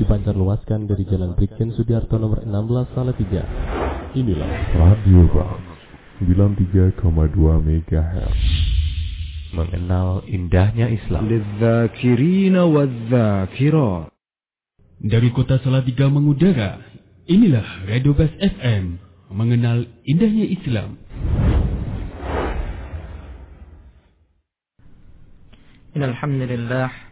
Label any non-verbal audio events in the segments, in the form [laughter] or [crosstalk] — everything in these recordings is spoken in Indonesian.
dipancar luaskan dari Jalan Brigjen Sudiarto nomor 16 Salatiga. Inilah Radio Bang 93,2 MHz. Mengenal indahnya Islam. Dari kota Salatiga mengudara, inilah Radio Bas FM. Mengenal indahnya Islam. Innalhamdulillah.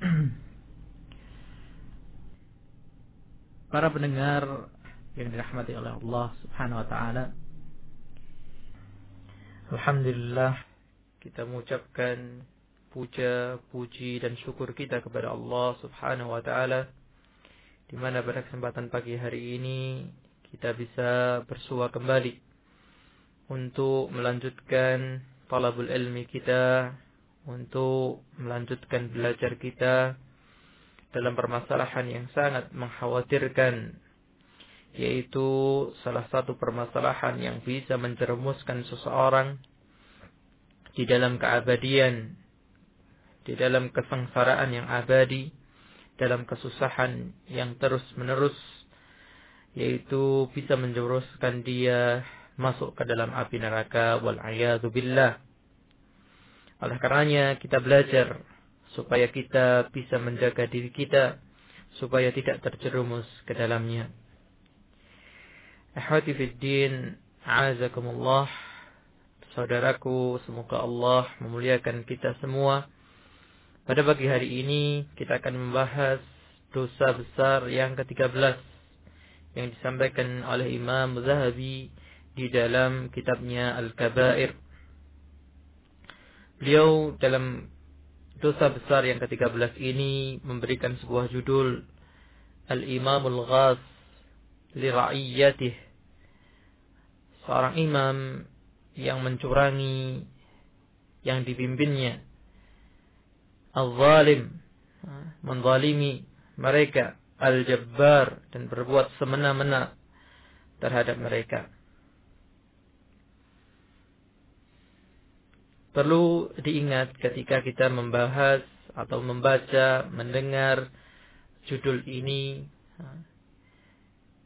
[clears throat] Para pendengar yang dirahmati oleh Allah Subhanahu wa taala. Alhamdulillah kita mengucapkan puja, puji dan syukur kita kepada Allah Subhanahu wa taala di mana pada kesempatan pagi hari ini kita bisa bersua kembali untuk melanjutkan talabul ilmi kita untuk melanjutkan belajar kita dalam permasalahan yang sangat mengkhawatirkan yaitu salah satu permasalahan yang bisa menjerumuskan seseorang di dalam keabadian di dalam kesengsaraan yang abadi dalam kesusahan yang terus-menerus yaitu bisa menjerumuskan dia masuk ke dalam api neraka wal billah oleh karenanya kita belajar supaya kita bisa menjaga diri kita supaya tidak terjerumus ke dalamnya. Ahwati fid din, a'azakumullah. Saudaraku, semoga Allah memuliakan kita semua. Pada pagi hari ini kita akan membahas dosa besar yang ke-13 yang disampaikan oleh Imam Zahabi di dalam kitabnya Al-Kabair Beliau dalam dosa besar yang ke-13 ini memberikan sebuah judul Al-Imamul Ghaz li ra'iyatih. Seorang imam yang mencurangi yang dipimpinnya. Al-Zalim, menzalimi mereka. Al-Jabbar dan berbuat semena-mena terhadap mereka. Perlu diingat ketika kita membahas atau membaca, mendengar judul ini.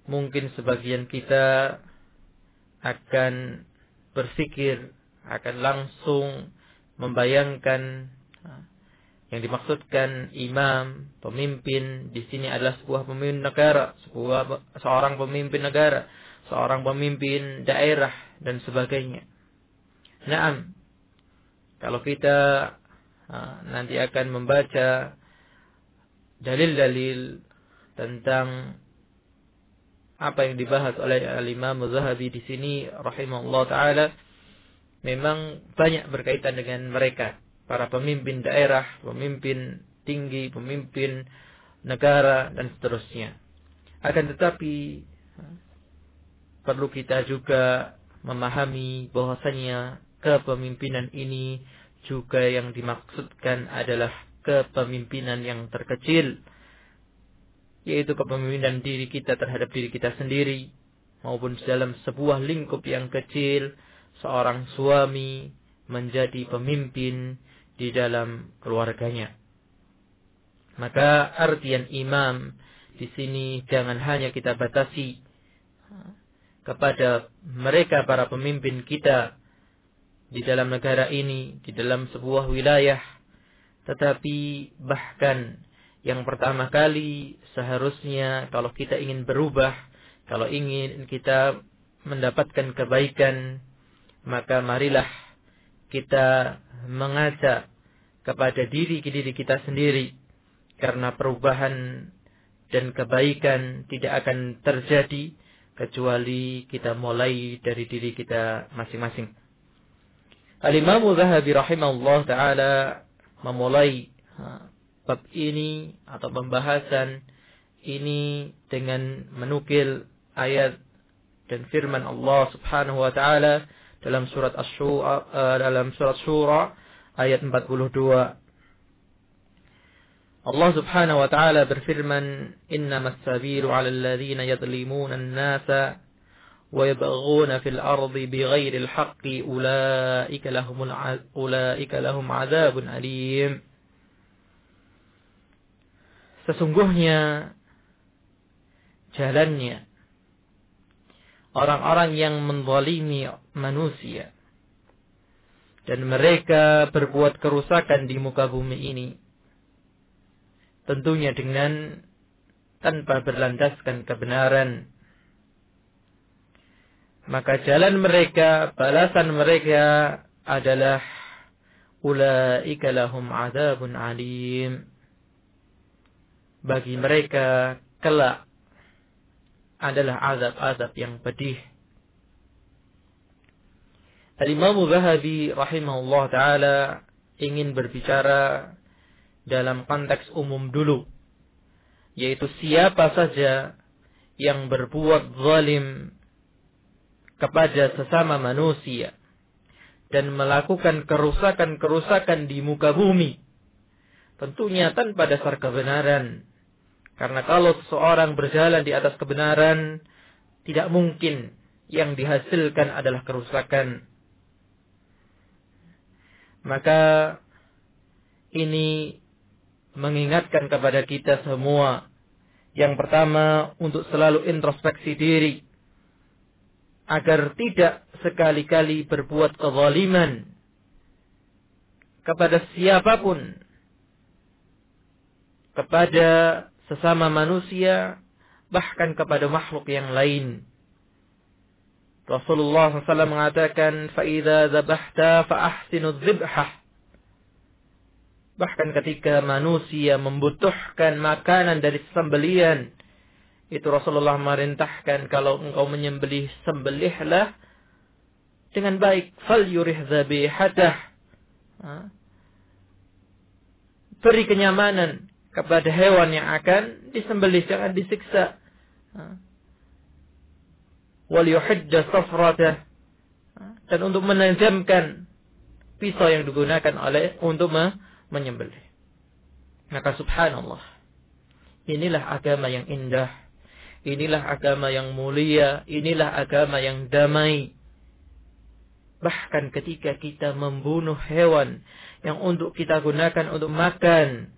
Mungkin sebagian kita akan berpikir, akan langsung membayangkan yang dimaksudkan imam, pemimpin di sini adalah sebuah pemimpin negara, sebuah seorang pemimpin negara, seorang pemimpin daerah dan sebagainya. Naam, kalau kita nanti akan membaca dalil-dalil tentang apa yang dibahas oleh Al-Imam Zahabi di sini rahimahullah taala memang banyak berkaitan dengan mereka para pemimpin daerah, pemimpin tinggi, pemimpin negara dan seterusnya. Akan tetapi perlu kita juga memahami bahwasanya kepemimpinan ini juga yang dimaksudkan adalah kepemimpinan yang terkecil yaitu kepemimpinan diri kita terhadap diri kita sendiri maupun dalam sebuah lingkup yang kecil seorang suami menjadi pemimpin di dalam keluarganya. Maka artian imam di sini jangan hanya kita batasi kepada mereka para pemimpin kita di dalam negara ini, di dalam sebuah wilayah. Tetapi bahkan yang pertama kali seharusnya kalau kita ingin berubah, kalau ingin kita mendapatkan kebaikan, maka marilah kita mengajak kepada diri diri kita sendiri karena perubahan dan kebaikan tidak akan terjadi kecuali kita mulai dari diri kita masing-masing. Al-Imam Zahabi rahimahullah taala memulai bab ini atau pembahasan ini dengan menukil ayat dan firman Allah Subhanahu wa taala dalam surat Asy-Syura uh, dalam surat Syura ayat 42 Allah Subhanahu wa taala berfirman innamas sabilu 'alal ladzina yadhlimuna an-nasa yabghuna fil ardi bighairi al-haqqi ulaika lahumul ulaika lahum 'adzabun alim Sesungguhnya jalannya orang-orang yang menzalimi manusia dan mereka berbuat kerusakan di muka bumi ini tentunya dengan tanpa berlandaskan kebenaran maka jalan mereka balasan mereka adalah ulaika lahum adzabun alim bagi mereka kelak adalah azab-azab yang pedih. Al-Imam Zahabi rahimahullah taala ingin berbicara dalam konteks umum dulu yaitu siapa saja yang berbuat zalim kepada sesama manusia dan melakukan kerusakan-kerusakan di muka bumi tentunya tanpa dasar kebenaran karena kalau seseorang berjalan di atas kebenaran, tidak mungkin yang dihasilkan adalah kerusakan. Maka ini mengingatkan kepada kita semua. Yang pertama, untuk selalu introspeksi diri agar tidak sekali-kali berbuat kezaliman kepada siapa pun kepada sesama manusia bahkan kepada makhluk yang lain. Rasulullah SAW mengatakan faida ذَبَحْتَ فَأَحْسِنُ dzibhah bahkan ketika manusia membutuhkan makanan dari sembelian itu Rasulullah merintahkan kalau engkau menyembelih, sembelihlah dengan baik. Fal yurih zabihatah. Beri kenyamanan kepada hewan yang akan disembelih jangan disiksa. Wal yuhajja safratah. Dan untuk menajamkan pisau yang digunakan oleh untuk menyembelih. Maka subhanallah inilah agama yang indah inilah agama yang mulia inilah agama yang damai bahkan ketika kita membunuh hewan yang untuk kita gunakan untuk makan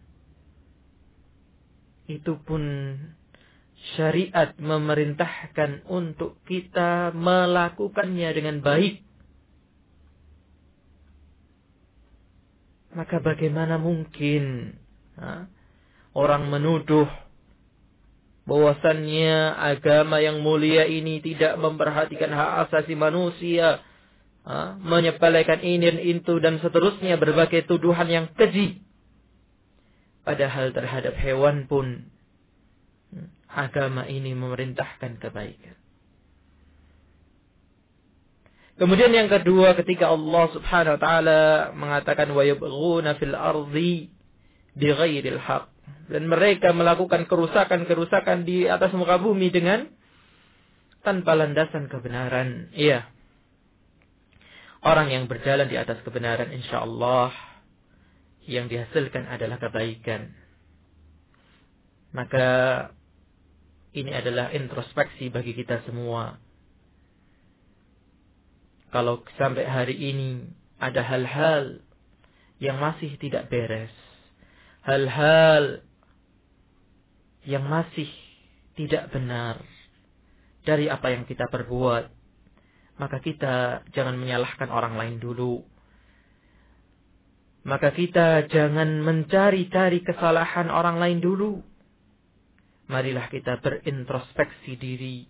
itu pun syariat memerintahkan untuk kita melakukannya dengan baik. Maka bagaimana mungkin ha, orang menuduh bahwasannya agama yang mulia ini tidak memperhatikan hak asasi manusia, menyepelekan ini dan itu dan seterusnya berbagai tuduhan yang keji. Padahal terhadap hewan pun agama ini memerintahkan kebaikan. Kemudian yang kedua ketika Allah Subhanahu wa taala mengatakan wa fil ardi bighairil haq dan mereka melakukan kerusakan-kerusakan di atas muka bumi dengan tanpa landasan kebenaran. Iya. Orang yang berjalan di atas kebenaran insyaallah yang dihasilkan adalah kebaikan. Maka ini adalah introspeksi bagi kita semua. Kalau sampai hari ini ada hal-hal yang masih tidak beres, hal-hal yang masih tidak benar dari apa yang kita perbuat, maka kita jangan menyalahkan orang lain dulu maka kita jangan mencari-cari kesalahan orang lain dulu. Marilah kita berintrospeksi diri.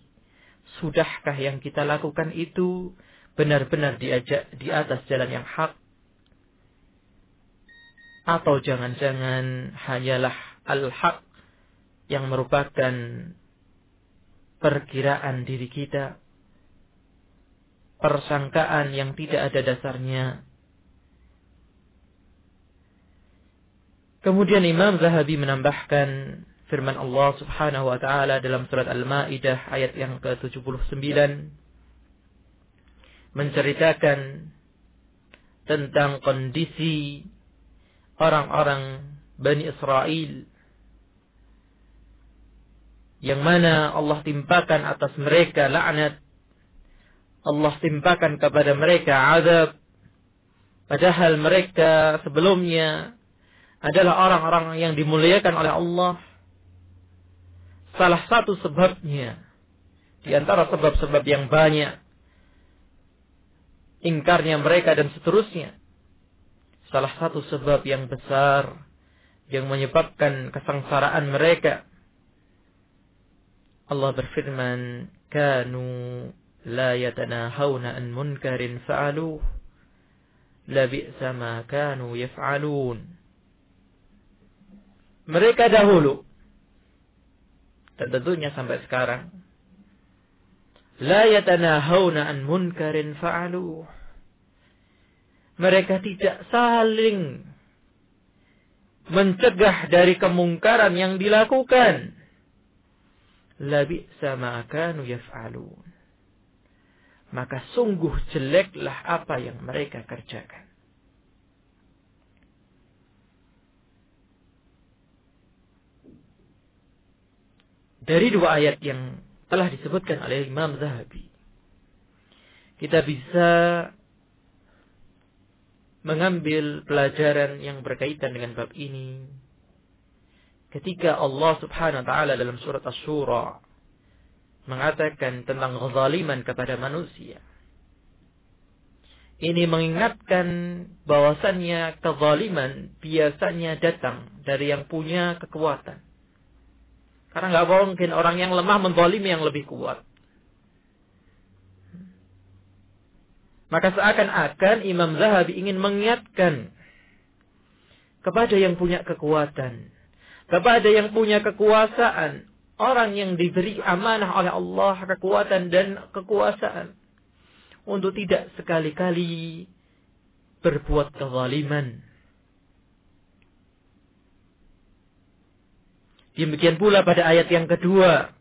Sudahkah yang kita lakukan itu benar-benar diajak di atas jalan yang hak? Atau jangan-jangan hanyalah al-haq yang merupakan perkiraan diri kita, persangkaan yang tidak ada dasarnya, Kemudian Imam Zahabi menambahkan firman Allah Subhanahu wa taala dalam surat Al-Maidah ayat yang ke-79 menceritakan tentang kondisi orang-orang Bani Israel yang mana Allah timpakan atas mereka laknat Allah timpakan kepada mereka azab. Padahal mereka sebelumnya adalah orang-orang yang dimuliakan oleh Allah. Salah satu sebabnya di antara sebab-sebab yang banyak ingkarnya mereka dan seterusnya salah satu sebab yang besar yang menyebabkan kesengsaraan mereka. Allah berfirman, "Kanu la yatanahawna an munkarin fa'aluh, la bi'sa ma kanu yaf'alun." Mereka dahulu tentunya sampai sekarang la yatanahawna an munkarin fa'aluh. Mereka tidak saling mencegah dari kemungkaran yang dilakukan. Labi sama kanu yaf'alun. Maka sungguh jeleklah apa yang mereka kerjakan. Dari dua ayat yang telah disebutkan oleh Imam Zahabi. Kita bisa mengambil pelajaran yang berkaitan dengan bab ini ketika Allah Subhanahu wa taala dalam surat Asy-Syura mengatakan tentang kezaliman kepada manusia. Ini mengingatkan bahwasannya kezaliman biasanya datang dari yang punya kekuatan. Karena nggak mungkin orang yang lemah menzalimi yang lebih kuat. Maka seakan-akan Imam Zahabi ingin mengingatkan kepada yang punya kekuatan, kepada yang punya kekuasaan, orang yang diberi amanah oleh Allah kekuatan dan kekuasaan untuk tidak sekali-kali berbuat kezaliman. Demikian pula pada ayat yang kedua,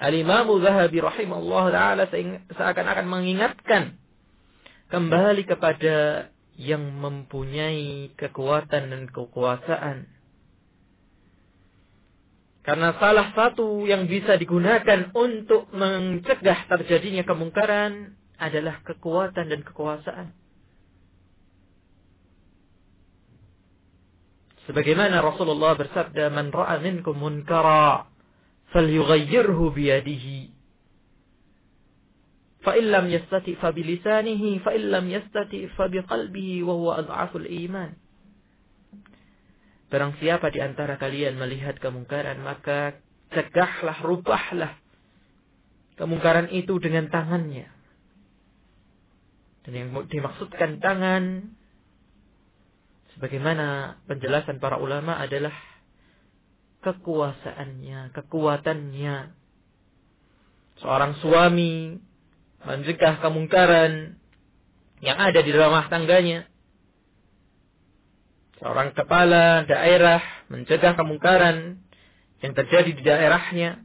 Al-Imam Zahabi rahimahullah taala seakan-akan mengingatkan kembali kepada yang mempunyai kekuatan dan kekuasaan. Karena salah satu yang bisa digunakan untuk mencegah terjadinya kemungkaran adalah kekuatan dan kekuasaan. Sebagaimana Rasulullah bersabda, "Man ra'a minkum munkara falyughayyirhu biyadihi." فإن لم يستطع فبلسانه فإن لم يستطع فبقلبه وهو أضعف الإيمان Barang siapa di antara kalian melihat kemungkaran, maka cegahlah, rubahlah kemungkaran itu dengan tangannya. Dan yang dimaksudkan tangan, sebagaimana penjelasan para ulama adalah kekuasaannya, kekuatannya. Seorang suami mencegah kemungkaran yang ada di rumah tangganya. Seorang kepala daerah mencegah kemungkaran yang terjadi di daerahnya.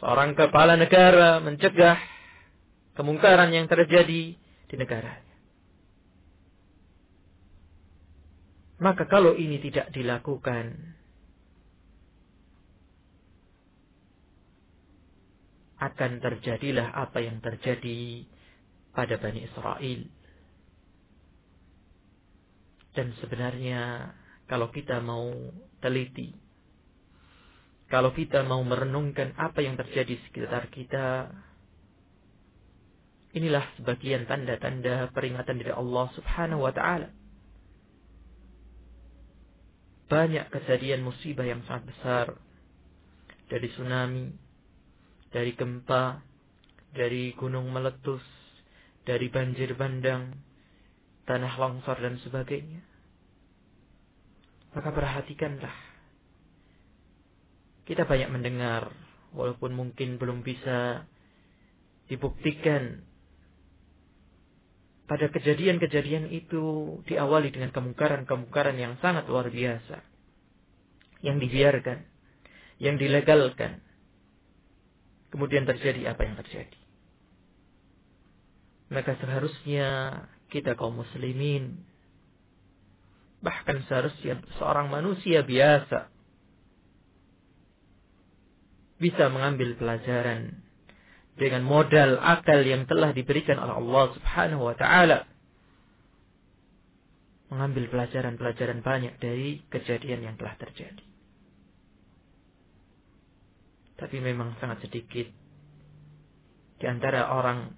Seorang kepala negara mencegah kemungkaran yang terjadi di negaranya. Maka kalau ini tidak dilakukan, akan terjadilah apa yang terjadi pada Bani Israel. Dan sebenarnya kalau kita mau teliti, kalau kita mau merenungkan apa yang terjadi di sekitar kita, inilah sebagian tanda-tanda peringatan dari Allah Subhanahu wa taala. Banyak kejadian musibah yang sangat besar dari tsunami, dari gempa, dari gunung meletus, dari banjir bandang, tanah longsor dan sebagainya. Maka perhatikanlah. Kita banyak mendengar, walaupun mungkin belum bisa dibuktikan pada kejadian-kejadian itu diawali dengan kemungkaran-kemungkaran yang sangat luar biasa yang dibiarkan yang dilegalkan. Kemudian terjadi apa yang terjadi. Maka seharusnya kita kaum muslimin bahkan seharusnya seorang manusia biasa bisa mengambil pelajaran dengan modal akal yang telah diberikan oleh Allah Subhanahu wa taala mengambil pelajaran-pelajaran banyak dari kejadian yang telah terjadi. Tapi memang sangat sedikit di antara orang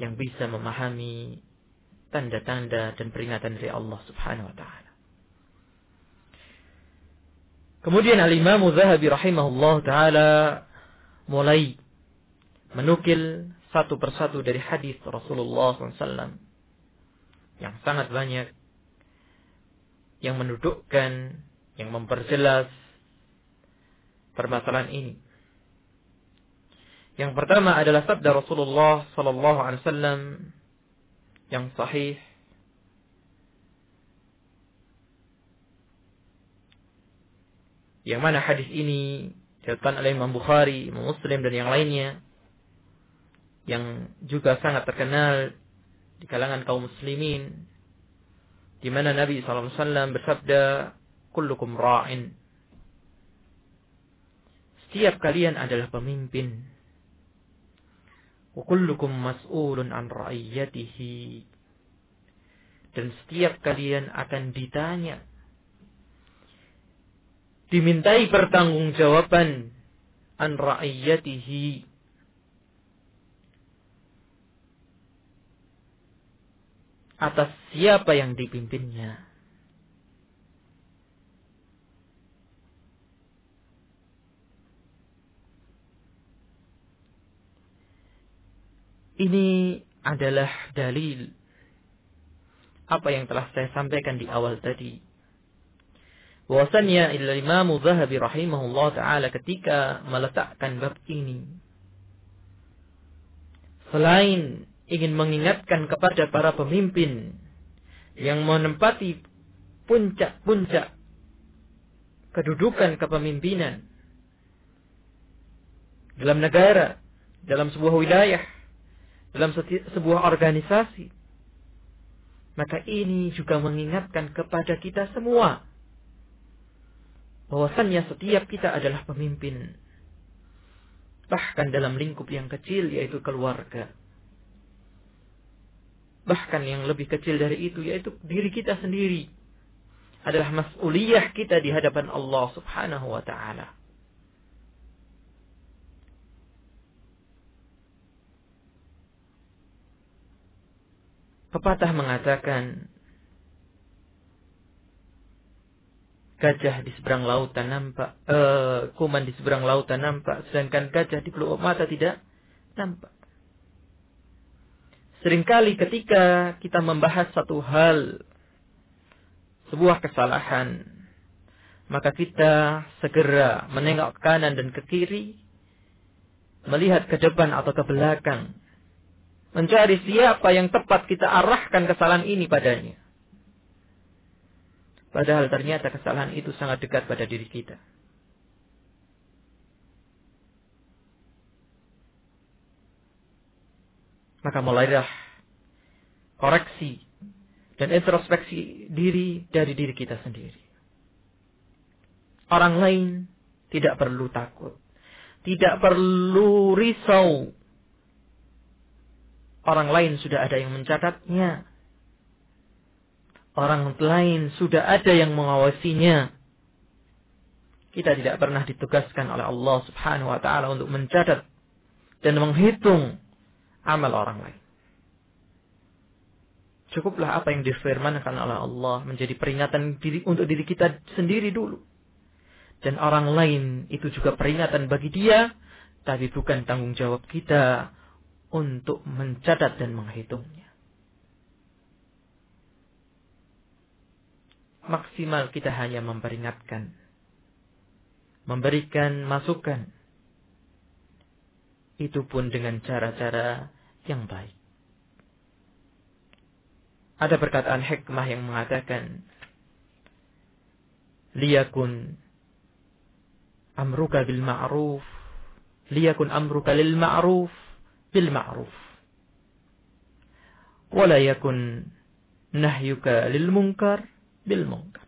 yang bisa memahami tanda-tanda dan peringatan dari Allah Subhanahu wa taala. Kemudian Al-Imam Zahabi rahimahullah taala mulai menukil satu persatu dari hadis Rasulullah SAW yang sangat banyak yang mendudukkan, yang memperjelas permasalahan ini. Yang pertama adalah sabda Rasulullah sallallahu alaihi wasallam yang sahih yang mana hadis ini diriwayatkan oleh Imam Bukhari, Imam Muslim dan yang lainnya yang juga sangat terkenal di kalangan kaum muslimin di mana Nabi SAW bersabda kullukum ra'in setiap kalian adalah pemimpin. Wa kullukum mas'ulun an ra'iyatihi. Dan setiap kalian akan ditanya. Dimintai pertanggungjawaban an ra'iyatihi. Atas siapa yang dipimpinnya. Ini adalah dalil apa yang telah saya sampaikan di awal tadi. Bahwasannya Imam Zahabi rahimahullah taala ketika meletakkan bab ini. Selain ingin mengingatkan kepada para pemimpin yang menempati puncak-puncak kedudukan kepemimpinan dalam negara, dalam sebuah wilayah, dalam sebuah organisasi. Maka ini juga mengingatkan kepada kita semua bahwasannya setiap kita adalah pemimpin. Bahkan dalam lingkup yang kecil yaitu keluarga. Bahkan yang lebih kecil dari itu yaitu diri kita sendiri. Adalah mas'uliyah kita di hadapan Allah subhanahu wa ta'ala. Pepatah mengatakan gajah di seberang lautan nampak, uh, kuman di seberang lautan nampak, sedangkan gajah di pelupuk mata tidak nampak. Seringkali ketika kita membahas satu hal, sebuah kesalahan, maka kita segera menengok kanan dan ke kiri, melihat ke depan atau ke belakang, mencari siapa yang tepat kita arahkan kesalahan ini padanya. Padahal ternyata kesalahan itu sangat dekat pada diri kita. Maka mulailah koreksi dan introspeksi diri dari diri kita sendiri. Orang lain tidak perlu takut. Tidak perlu risau. Orang lain sudah ada yang mencatatnya orang lain sudah ada yang mengawasinya. Kita tidak pernah ditugaskan oleh Allah Subhanahu wa taala untuk mencatat dan menghitung amal orang lain. Cukuplah apa yang difirmankan oleh Allah menjadi peringatan diri untuk diri kita sendiri dulu. Dan orang lain itu juga peringatan bagi dia, tapi bukan tanggung jawab kita untuk mencatat dan menghitungnya. maksimal kita hanya memperingatkan. Memberikan masukan. Itu pun dengan cara-cara yang baik. Ada perkataan hikmah yang mengatakan, Liyakun amruka bil ma'ruf liyakun amruka lil ma'ruf yakun nahyuka lil munkar bil munkar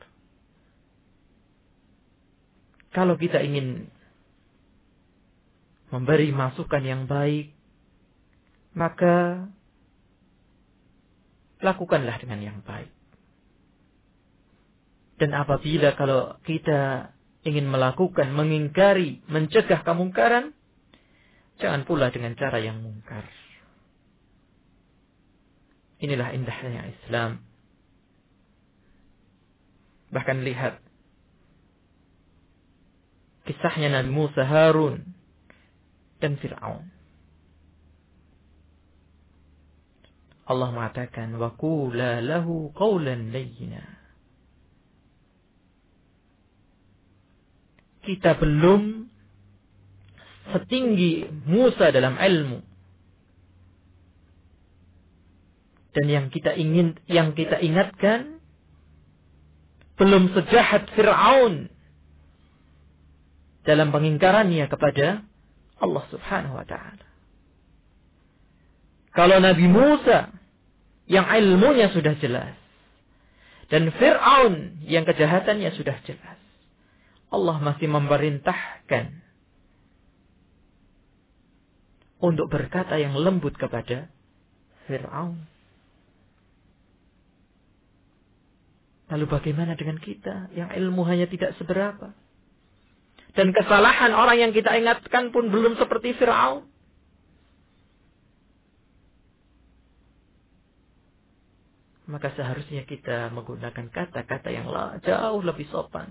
kalau kita ingin memberi masukan yang baik maka lakukanlah dengan yang baik. Dan apabila kalau kita ingin melakukan, mengingkari, mencegah kemungkaran, jangan pula dengan cara yang mungkar. Inilah indahnya Islam. Bahkan lihat kisahnya Nabi Musa Harun dan Fir'aun. Allah mengatakan, وَقُولَا لَهُ قَوْلًا لَيِّنًا kita belum setinggi Musa dalam ilmu. Dan yang kita ingin yang kita ingatkan belum sejahat Firaun dalam pengingkarannya kepada Allah Subhanahu wa taala. Kalau Nabi Musa yang ilmunya sudah jelas dan Firaun yang kejahatannya sudah jelas. Allah masih memerintahkan untuk berkata yang lembut kepada Fir'aun. Lalu bagaimana dengan kita yang ilmu hanya tidak seberapa? Dan kesalahan orang yang kita ingatkan pun belum seperti Fir'aun. Maka seharusnya kita menggunakan kata-kata yang jauh lebih sopan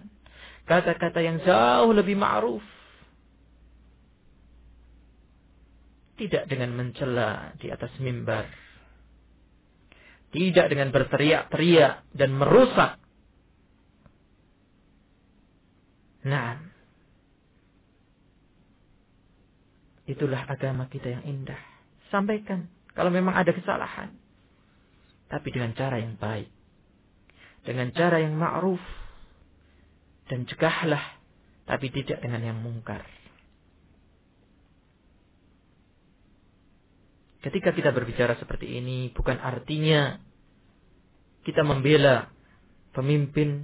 Kata-kata yang jauh lebih ma'ruf. Tidak dengan mencela di atas mimbar. Tidak dengan berteriak-teriak dan merusak. Nah, itulah agama kita yang indah. Sampaikan kalau memang ada kesalahan. Tapi dengan cara yang baik. Dengan cara yang ma'ruf dan cegahlah tapi tidak dengan yang mungkar. Ketika kita berbicara seperti ini bukan artinya kita membela pemimpin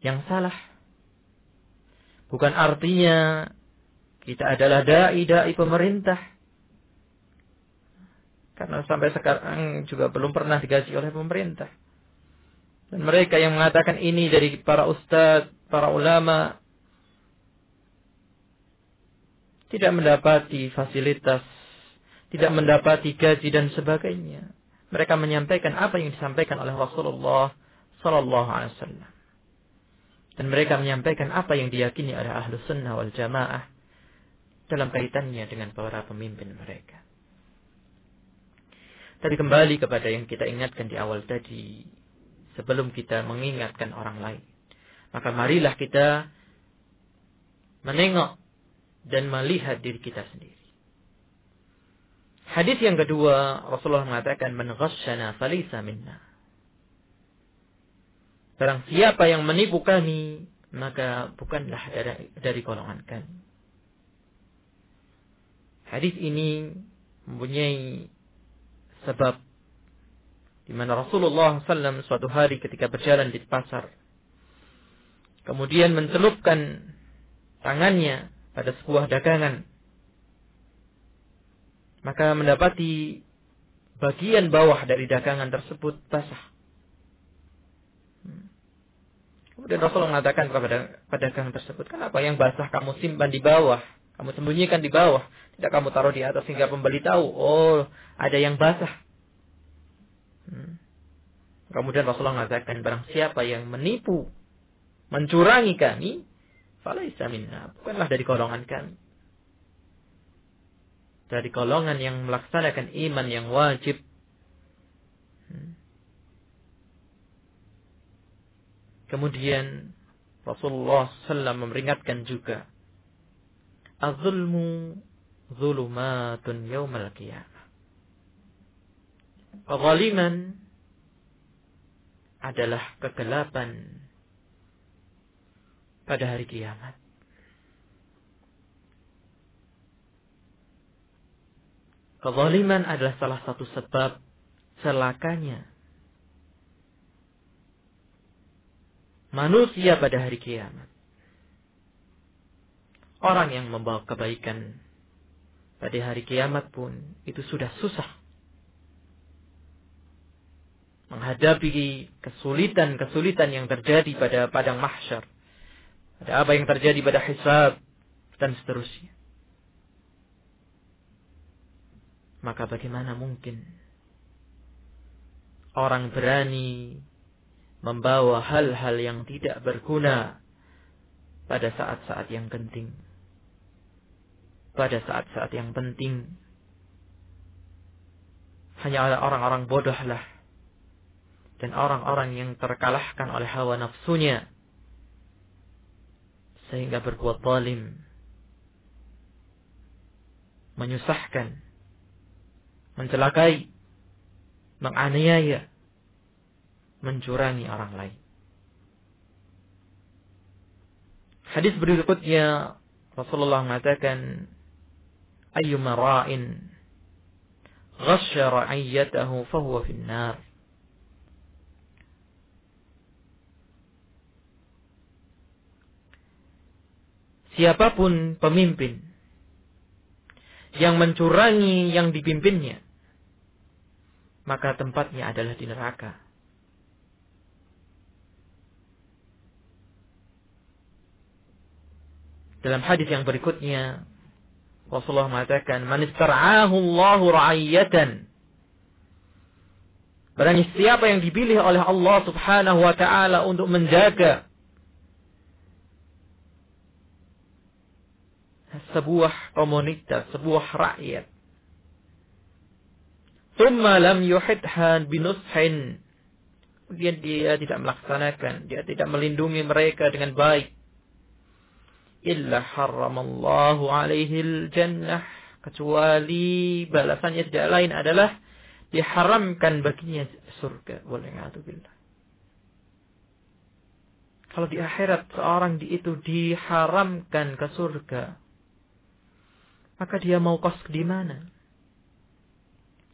yang salah. Bukan artinya kita adalah dai-dai pemerintah. Karena sampai sekarang juga belum pernah digaji oleh pemerintah. Dan mereka yang mengatakan ini dari para ustadz, para ulama, tidak mendapati fasilitas, tidak mendapati gaji dan sebagainya. Mereka menyampaikan apa yang disampaikan oleh Rasulullah Sallallahu Alaihi Wasallam. Dan mereka menyampaikan apa yang diyakini oleh ahlu sunnah wal jamaah dalam kaitannya dengan para pemimpin mereka. Tapi kembali kepada yang kita ingatkan di awal tadi, sebelum kita mengingatkan orang lain. Maka marilah kita menengok dan melihat diri kita sendiri. Hadis yang kedua, Rasulullah mengatakan, "Man ghasyana minna." Barang siapa yang menipu kami, maka bukanlah dari, dari golongan kami. Hadis ini mempunyai sebab di mana Rasulullah SAW suatu hari ketika berjalan di pasar, kemudian mencelupkan tangannya pada sebuah dagangan, maka mendapati bagian bawah dari dagangan tersebut basah. Hmm. Kemudian Rasulullah mengatakan kepada pedagang tersebut, kenapa yang basah kamu simpan di bawah? Kamu sembunyikan di bawah. Tidak kamu taruh di atas sehingga pembeli tahu. Oh, ada yang basah. Hmm. Kemudian Rasulullah mengatakan barang siapa yang menipu, mencurangi kami, falaisa minna, bukanlah dari golongan kami. Dari golongan yang melaksanakan iman yang wajib. Hmm. Kemudian Rasulullah SAW memperingatkan juga. Az-zulmu zulumatun yawmal qiyamah. Kezaliman adalah kegelapan pada hari kiamat. Kezaliman adalah salah satu sebab celakanya manusia pada hari kiamat. Orang yang membawa kebaikan pada hari kiamat pun itu sudah susah. Menghadapi kesulitan-kesulitan yang terjadi pada padang mahsyar. Ada apa yang terjadi pada hisab dan seterusnya. Maka bagaimana mungkin orang berani membawa hal-hal yang tidak berguna pada saat-saat yang penting pada saat-saat yang penting. Hanya orang-orang bodohlah dan orang-orang yang terkalahkan oleh hawa nafsunya. Sehingga berbuat zalim. Menyusahkan mencelakai menganiaya mencurangi orang lain hadis berikutnya Rasulullah mengatakan ayyuma ra'in ghasya ra'iyatahu fahuwa finnar. Siapa pun pemimpin yang mencurangi yang dipimpinnya, maka tempatnya adalah di neraka. Dalam hadis yang berikutnya, Rasulullah mengatakan, "Man istar'ahu Allahu ra'iyatan." Barang siapa yang dipilih oleh Allah Subhanahu wa taala untuk menjaga sebuah komunitas, sebuah rakyat. Thumma lam yuhidha binushin. Kemudian dia tidak melaksanakan, dia tidak melindungi mereka dengan baik. Illa haramallahu alaihi jannah. Kecuali balasannya tidak lain adalah diharamkan baginya surga. Billah. Kalau di akhirat seorang di itu diharamkan ke surga maka dia mau kos di mana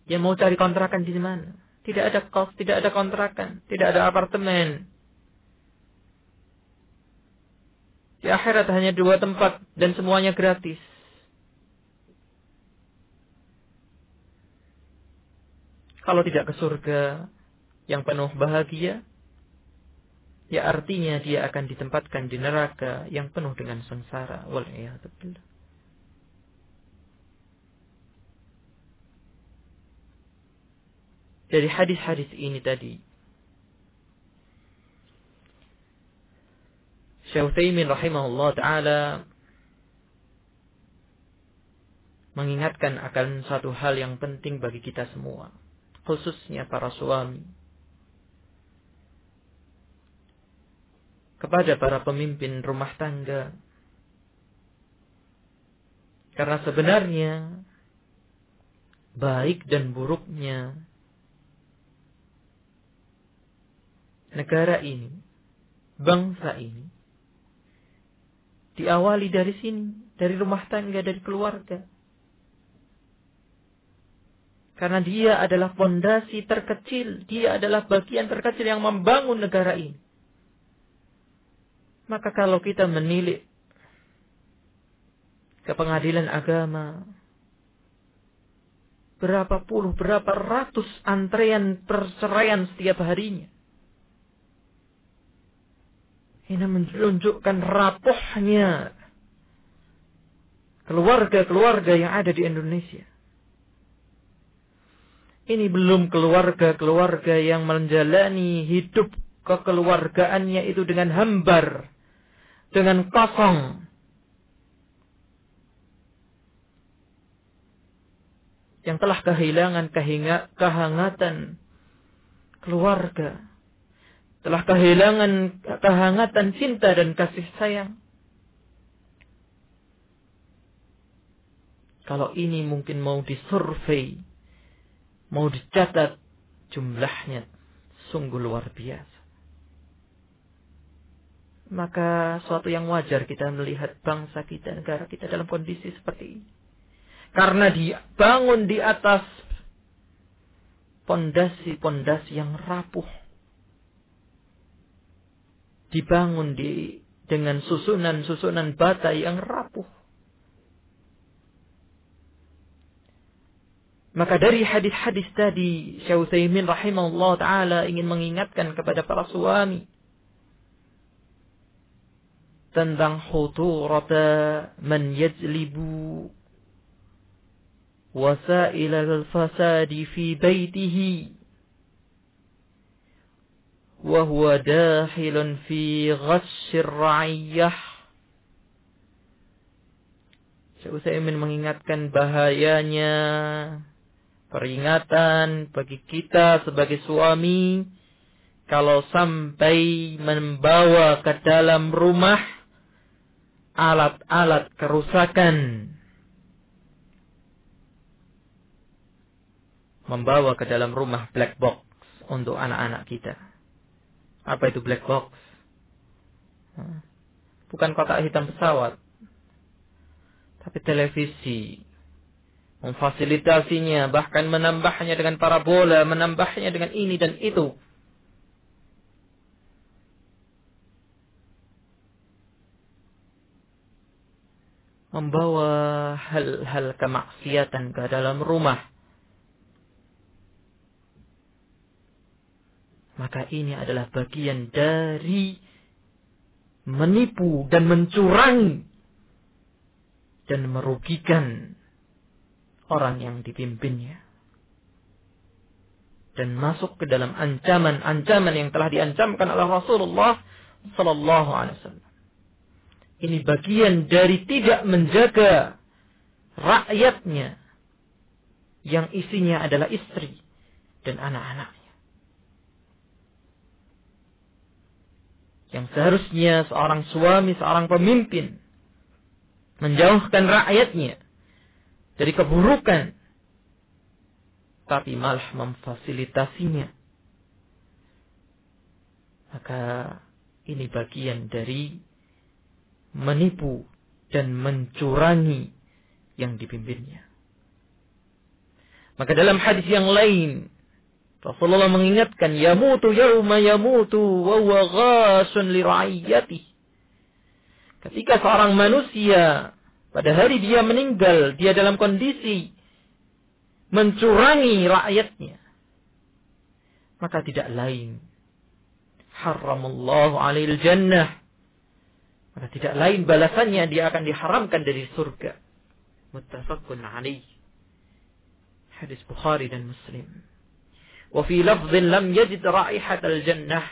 dia mau cari kontrakan di mana tidak ada kos tidak ada kontrakan tidak ada apartemen Di akhirat hanya dua tempat dan semuanya gratis. Kalau tidak ke surga yang penuh bahagia, ya artinya dia akan ditempatkan di neraka yang penuh dengan sengsara. Wal'iyahatubillah. Dari hadis-hadis ini tadi, Syekh Utsaimin rahimahullah taala mengingatkan akan satu hal yang penting bagi kita semua, khususnya para suami. Kepada para pemimpin rumah tangga. Karena sebenarnya baik dan buruknya negara ini, bangsa ini Diawali dari sini, dari rumah tangga, dari keluarga. Karena dia adalah fondasi terkecil, dia adalah bagian terkecil yang membangun negara ini. Maka kalau kita menilik ke pengadilan agama, berapa puluh, berapa ratus antrean perceraian setiap harinya. Ini menunjukkan rapuhnya keluarga-keluarga yang ada di Indonesia. Ini belum keluarga-keluarga yang menjalani hidup kekeluargaannya itu dengan hambar, dengan kosong. Yang telah kehilangan kehangatan keluarga telah kehilangan kehangatan cinta dan kasih sayang. Kalau ini mungkin mau disurvei, mau dicatat, jumlahnya sungguh luar biasa. Maka suatu yang wajar kita melihat bangsa kita, negara kita dalam kondisi seperti ini. Karena dibangun di atas pondasi-pondasi yang rapuh dibangun di dengan susunan-susunan bata yang rapuh. Maka dari hadis-hadis tadi, Syauthaimin rahimahullah ta'ala ingin mengingatkan kepada para suami tentang huturata man yajlibu wasailal fasadi fi baitihi وهو داخل في غش الرعية Saya ingin mengingatkan bahayanya peringatan bagi kita sebagai suami kalau sampai membawa ke dalam rumah alat-alat kerusakan membawa ke dalam rumah black box untuk anak-anak kita. Apa itu black box? Bukan kotak hitam pesawat, tapi televisi. Memfasilitasinya, bahkan menambahnya dengan parabola, menambahnya dengan ini dan itu. Membawa hal-hal kemaksiatan ke dalam rumah maka ini adalah bagian dari menipu dan mencurangi dan merugikan orang yang dipimpinnya dan masuk ke dalam ancaman-ancaman yang telah diancamkan oleh Rasulullah sallallahu alaihi wasallam. Ini bagian dari tidak menjaga rakyatnya yang isinya adalah istri dan anak-anak. Yang seharusnya seorang suami, seorang pemimpin menjauhkan rakyatnya dari keburukan tapi malah memfasilitasinya. Maka ini bagian dari menipu dan mencurangi yang dipimpinnya. Maka dalam hadis yang lain Rasulullah mengingatkan, yamutu yauma yamutu wa huwa ghasun li Ketika seorang manusia pada hari dia meninggal, dia dalam kondisi mencurangi rakyatnya. Maka tidak lain. Haramallahu alil jannah. Maka tidak lain balasannya dia akan diharamkan dari surga. Muttafaqun alaih. Hadis Bukhari dan Muslim. Wa fi lafzin lam yajid raihat al-jannah.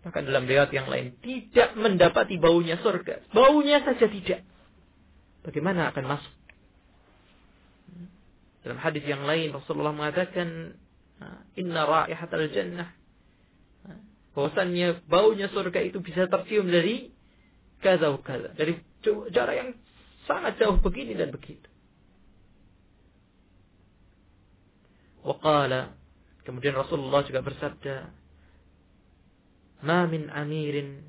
Bahkan dalam riwayat yang lain tidak mendapati baunya surga. Baunya saja tidak. Bagaimana akan masuk? Dalam hadis yang lain Rasulullah mengatakan inna raihat al-jannah bahwasannya baunya surga itu bisa tercium dari kaza kaza dari jarak yang sangat jauh begini dan begitu. Waqala. Kemudian Rasulullah juga bersabda Ma amirin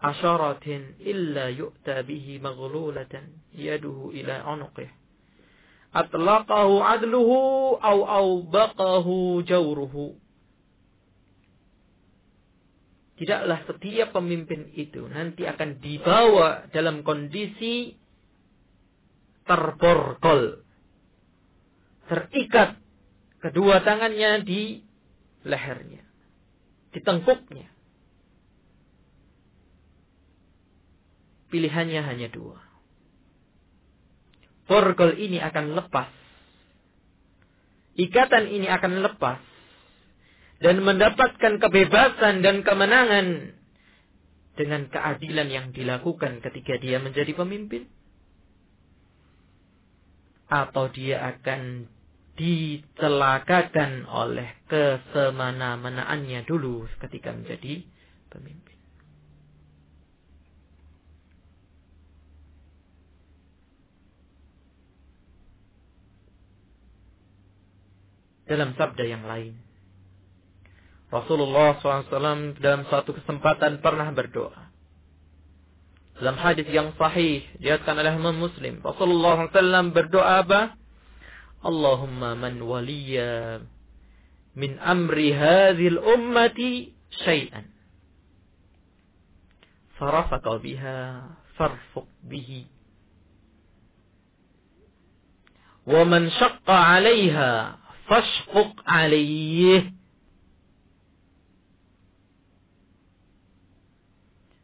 asharatin illa yu'ta bihi maghlulatan yaduhu ila unuqih. Atlaqahu adluhu au aubaqahu jawruhu. Tidaklah setiap pemimpin itu nanti akan dibawa dalam kondisi terborgol terikat kedua tangannya di lehernya, di tengkuknya. Pilihannya hanya dua. Borgol ini akan lepas. Ikatan ini akan lepas. Dan mendapatkan kebebasan dan kemenangan dengan keadilan yang dilakukan ketika dia menjadi pemimpin. Atau dia akan dicelakakan oleh kesemana-manaannya dulu ketika menjadi pemimpin. Dalam sabda yang lain, Rasulullah SAW dalam suatu kesempatan pernah berdoa. Dalam hadis yang sahih diriwayatkan oleh Imam Muslim, Rasulullah SAW berdoa apa? Allahumma man waliya min amri hadhil ummati syai'an farafaka biha farfuq bihi wa man syaqqa 'alayha fashquq 'alayhi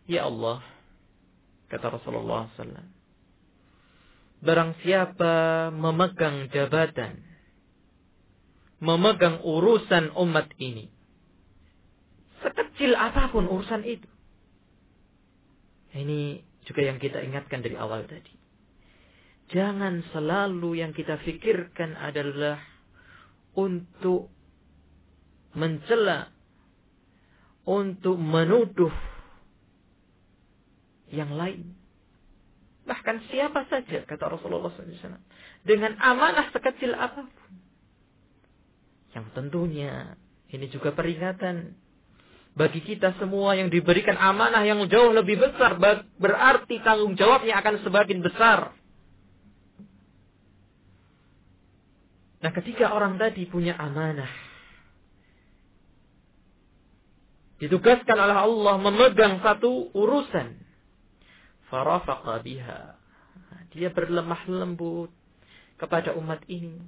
Ya Allah Kata Rasulullah SAW. Barang siapa memegang jabatan, memegang urusan umat ini, sekecil apa pun urusan itu. Ini juga yang kita ingatkan dari awal tadi. Jangan selalu yang kita pikirkan adalah untuk mencela, untuk menuduh yang lain. Bahkan siapa saja, kata Rasulullah SAW. Dengan amanah sekecil apa pun. Yang tentunya ini juga peringatan bagi kita semua yang diberikan amanah yang jauh lebih besar. Berarti tanggung jawabnya akan semakin besar. Nah ketika orang tadi punya amanah. Ditugaskan oleh Allah memegang satu urusan farafaqa biha. Dia berlemah lembut kepada umat ini.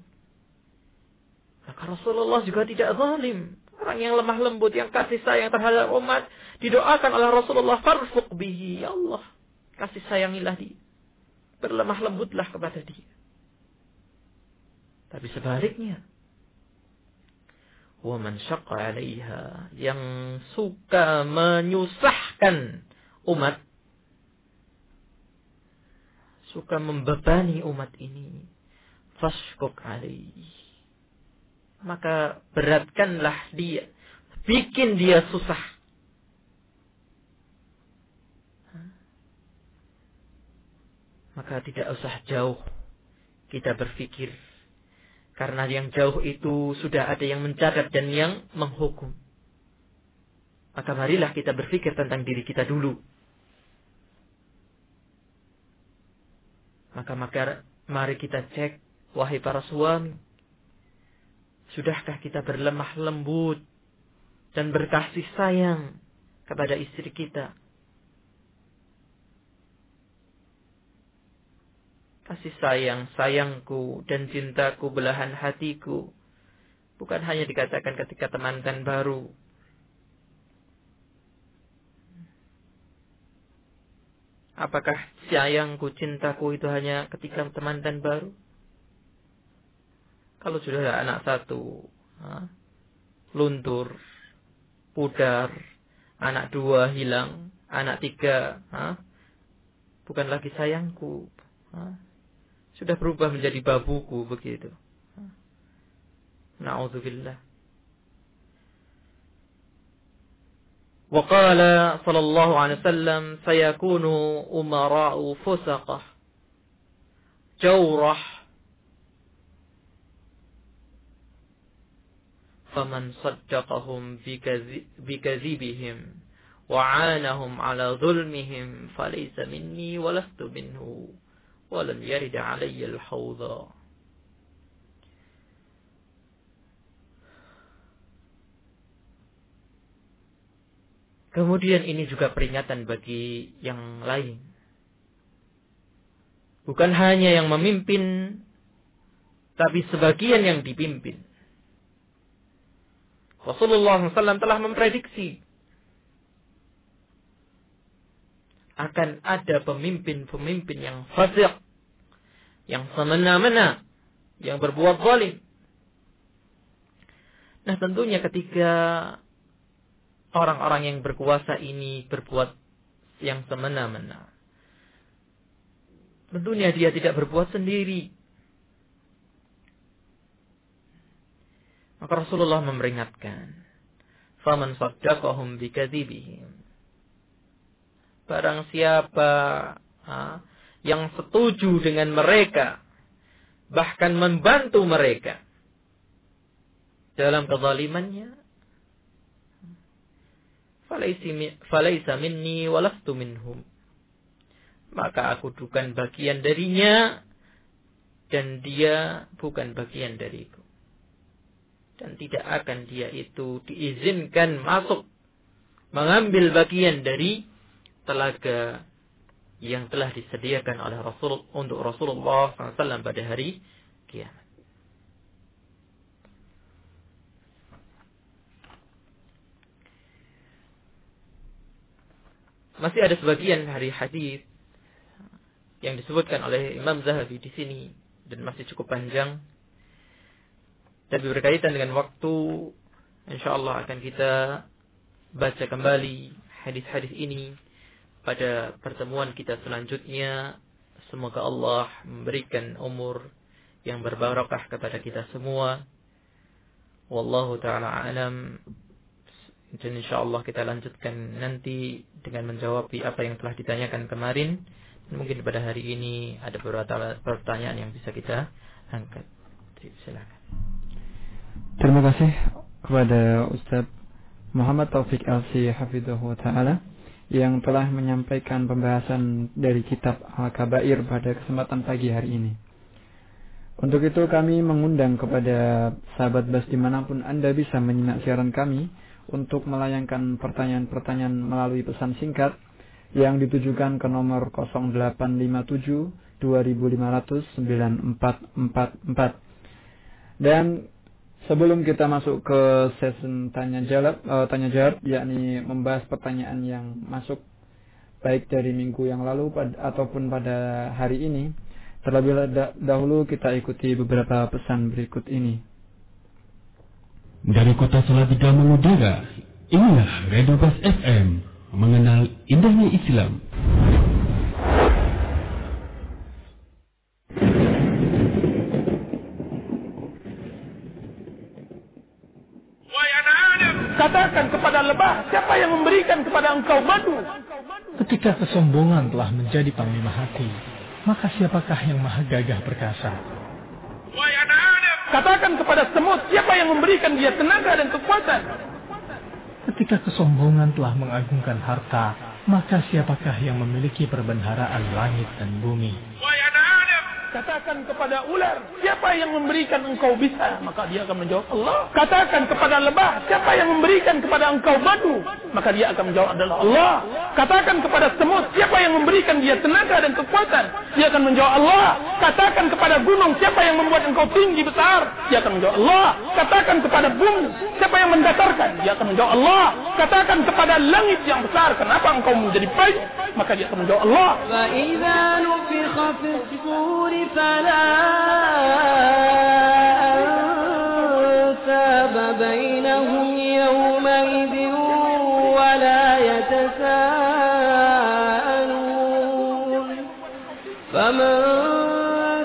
Maka Rasulullah juga tidak zalim. Orang yang lemah lembut, yang kasih sayang terhadap umat, didoakan oleh Rasulullah, farfuq bihi, ya Allah. Kasih sayangilah dia. Berlemah lembutlah kepada dia. Tapi sebaliknya, waman syaqqa 'alaiha yang suka menyusahkan umat suka membebani umat ini. Fashkuk alaih. Maka beratkanlah dia. Bikin dia susah. Maka tidak usah jauh kita berpikir. Karena yang jauh itu sudah ada yang mencatat dan yang menghukum. Maka marilah kita berpikir tentang diri kita dulu. Maka maka mari kita cek wahai para suami. Sudahkah kita berlemah lembut dan berkasih sayang kepada istri kita? Kasih sayang, sayangku dan cintaku belahan hatiku. Bukan hanya dikatakan ketika temankan baru, Apakah sayangku, cintaku itu hanya ketika teman dan baru? Kalau sudah ada anak satu, luntur, pudar, anak dua hilang, anak tiga, bukan lagi sayangku. Sudah berubah menjadi babuku begitu. Na'udzubillah. وقال صلى الله عليه وسلم سيكون أمراء فسقة. جورح. فمن صدقهم بكذبهم وعانهم على ظلمهم فليس مني ولست منه ولم يرد علي الحوض. Kemudian ini juga peringatan bagi yang lain. Bukan hanya yang memimpin, tapi sebagian yang dipimpin. Rasulullah SAW telah memprediksi akan ada pemimpin-pemimpin yang fasik, yang semena-mena, yang berbuat zalim. Nah tentunya ketika orang-orang yang berkuasa ini berbuat yang semena-mena. Tentunya dia tidak berbuat sendiri. Maka Rasulullah memperingatkan, "Faman saddaqahum bikadzibihim." Barang siapa ha, yang setuju dengan mereka, bahkan membantu mereka dalam kezalimannya, falaisa minni walastu minhum. maka aku bukan bagian darinya dan dia bukan bagian dariku. Dan tidak akan dia itu diizinkan masuk mengambil bagian dari telaga yang telah disediakan oleh Rasul untuk Rasulullah SAW pada hari kiamat. Masih ada sebagian hari hadis yang disebutkan oleh Imam Zahabi di sini dan masih cukup panjang. Dan berkaitan dengan waktu insyaallah akan kita baca kembali hadis-hadis ini pada pertemuan kita selanjutnya. Semoga Allah memberikan umur yang berbarokah kepada kita semua. Wallahu taala alam dan insyaallah kita lanjutkan nanti dengan menjawab apa yang telah ditanyakan kemarin. Mungkin pada hari ini ada beberapa pertanyaan yang bisa kita angkat. Silakan. Terima kasih kepada Ustadz Muhammad Taufik LC Hafidhahu Ta'ala yang telah menyampaikan pembahasan dari kitab Al-Kabair pada kesempatan pagi hari ini. Untuk itu kami mengundang kepada sahabat bas di mana pun Anda bisa menyimak siaran kami untuk melayangkan pertanyaan-pertanyaan melalui pesan singkat yang ditujukan ke nomor 0857 2500 9444. Dan sebelum kita masuk ke sesi tanya jawab uh, tanya jawab yakni membahas pertanyaan yang masuk baik dari minggu yang lalu pad ataupun pada hari ini, terlebih dahulu kita ikuti beberapa pesan berikut ini. Dari kota Salatiga mengudara, inilah Radio Bas FM, mengenal indahnya Islam. Katakan kepada lebah, siapa yang memberikan kepada engkau madu? Ketika kesombongan telah menjadi panglima hati, maka siapakah yang maha gagah perkasa? Katakan kepada semut, siapa yang memberikan dia tenaga dan kekuatan? Ketika kesombongan telah mengagungkan harta, maka siapakah yang memiliki perbendaharaan langit dan bumi? Katakan kepada ular, siapa yang memberikan engkau bisa? Maka dia akan menjawab Allah. Katakan kepada lebah, siapa yang memberikan kepada engkau madu? Maka dia akan menjawab adalah Allah. Katakan kepada semut, siapa yang memberikan dia tenaga dan kekuatan? Dia akan menjawab Allah. Katakan kepada gunung, siapa yang membuat engkau tinggi besar? Dia akan menjawab Allah. Katakan kepada bumi, siapa yang mendatarkan? Dia akan menjawab Allah. Katakan kepada langit yang besar, kenapa engkau menjadi baik? Maka dia akan menjawab Allah. فلا أنساب بينهم يومئذ ولا يتساءلون. فمن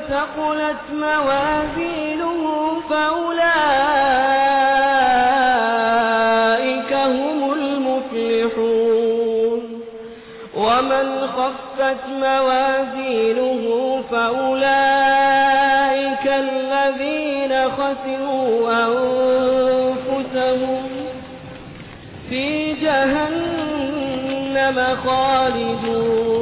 ثقلت موازينه فأولئك هم المفلحون. ومن خفت موازينه فأولئك الذين خسروا أنفسهم في جهنم خالدون.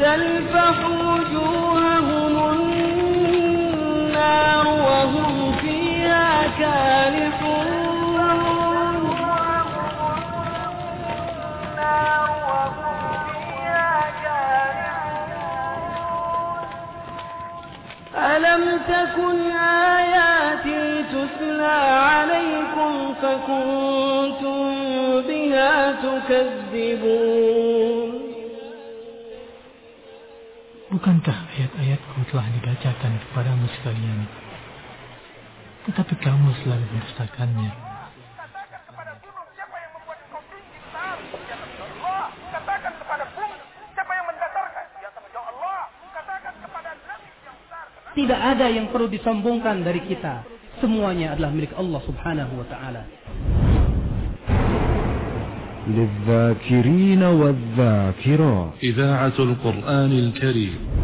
تلفح وجوههم النار وهم فيها كالحون ألم تكن آياتي تتلى عليكم فكنتم بها تكذبون Bukankah ayat-ayatku telah dibacakan kepadamu sekalian? Tetapi kamu selalu mendustakannya. Tidak ada yang perlu disombongkan dari kita. Semuanya adalah milik Allah Subhanahu wa taala. للذاكرين والذاكرات إذاعة القرآن الكريم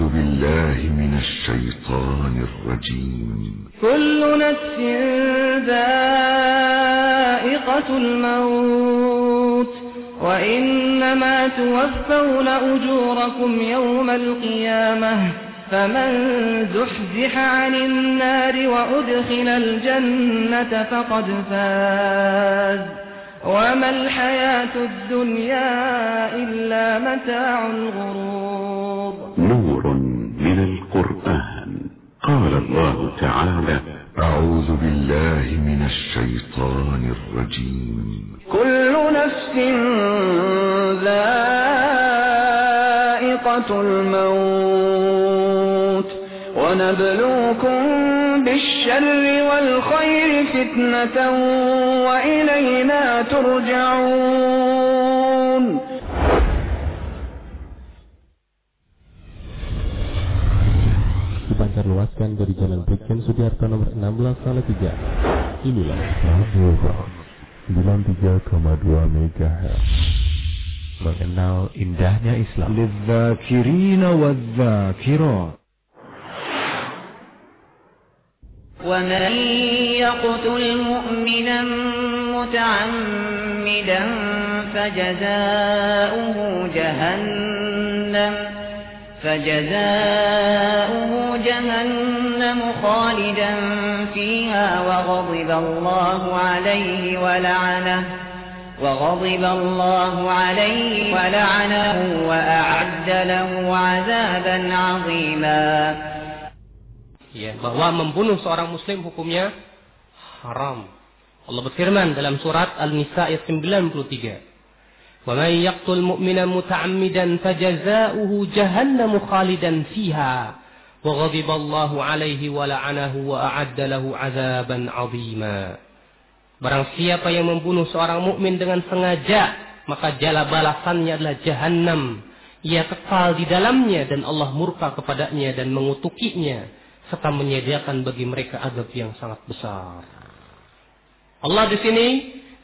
أعوذ بالله من الشيطان الرجيم. كل نفس ذائقة الموت وإنما توفون أجوركم يوم القيامة فمن زحزح عن النار وأدخل الجنة فقد فاز. وما الحياة الدنيا إلا متاع الغرور. القرآن. قال الله تعالى أعوذ بالله من الشيطان الرجيم. كل نفس ذائقة الموت ونبلوكم بالشر والخير فتنة وإلينا ترجعون. Dipancar luaskan dari Jalan Brigjen Sudiarto nomor 16 Salatiga. Inilah Radio Rock 93,2 MHz. Mengenal indahnya Islam. للذاكرين والذاكرات ومن يقتل مؤمنا متعمدا فجزاؤه جهنم فجزاؤه جهنم خالدا فيها وغضب الله عليه ولعنه وغضب الله عليه ولعنه وأعد له عذابا عظيما ya bahwa membunuh seorang muslim hukumnya haram. Allah berfirman dalam surat Al-Nisa ayat 93. Muta'ammidan fajaza'uhu jahannamu khalidan fiha wa ghadiba Allahu 'alaihi wa la'anahu wa a'adda lahu 'adzaban 'azima. Barang siapa yang membunuh seorang mukmin dengan sengaja, maka jala balasannya adalah jahanam. Ia kekal di dalamnya dan Allah murka kepadanya dan mengutukinya serta menyediakan bagi mereka azab yang sangat besar. Allah di sini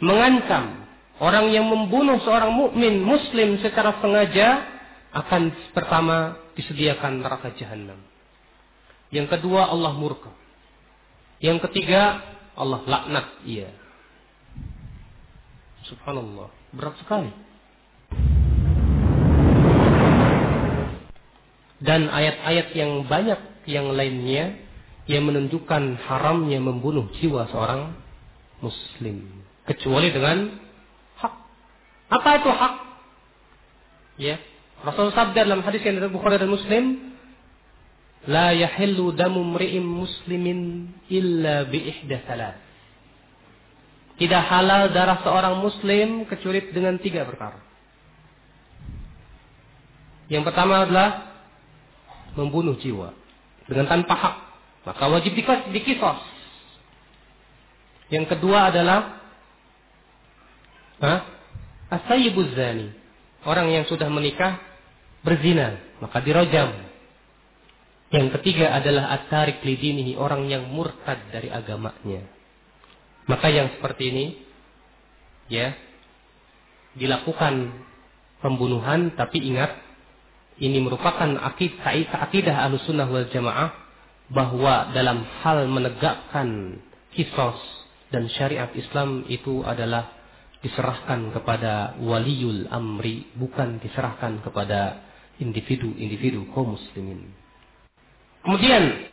mengancam orang yang membunuh seorang mukmin muslim secara sengaja akan pertama disediakan neraka jahanam. Yang kedua Allah murka. Yang ketiga Allah laknat ia. Subhanallah, berat sekali. Dan ayat-ayat yang banyak yang lainnya yang menunjukkan haramnya membunuh jiwa seorang muslim kecuali dengan. Apa itu hak? Ya, Rasul sabda dalam hadis yang dari Bukhari dan Muslim, "La yahillu damu mri'in muslimin illa bi ihda salat." Tidak halal darah seorang muslim kecuali dengan tiga perkara. Yang pertama adalah membunuh jiwa dengan tanpa hak, maka wajib dikisos. Yang kedua adalah asayyibuz zani, orang yang sudah menikah berzina, maka dirojam. Yang ketiga adalah at-tarik lidinihi, orang yang murtad dari agamanya. Maka yang seperti ini ya dilakukan pembunuhan tapi ingat ini merupakan akidah, akidah Ahlussunnah wal Jamaah bahwa dalam hal menegakkan kisos dan syariat Islam itu adalah diserahkan kepada waliul amri bukan diserahkan kepada individu-individu kaum muslimin. Kemudian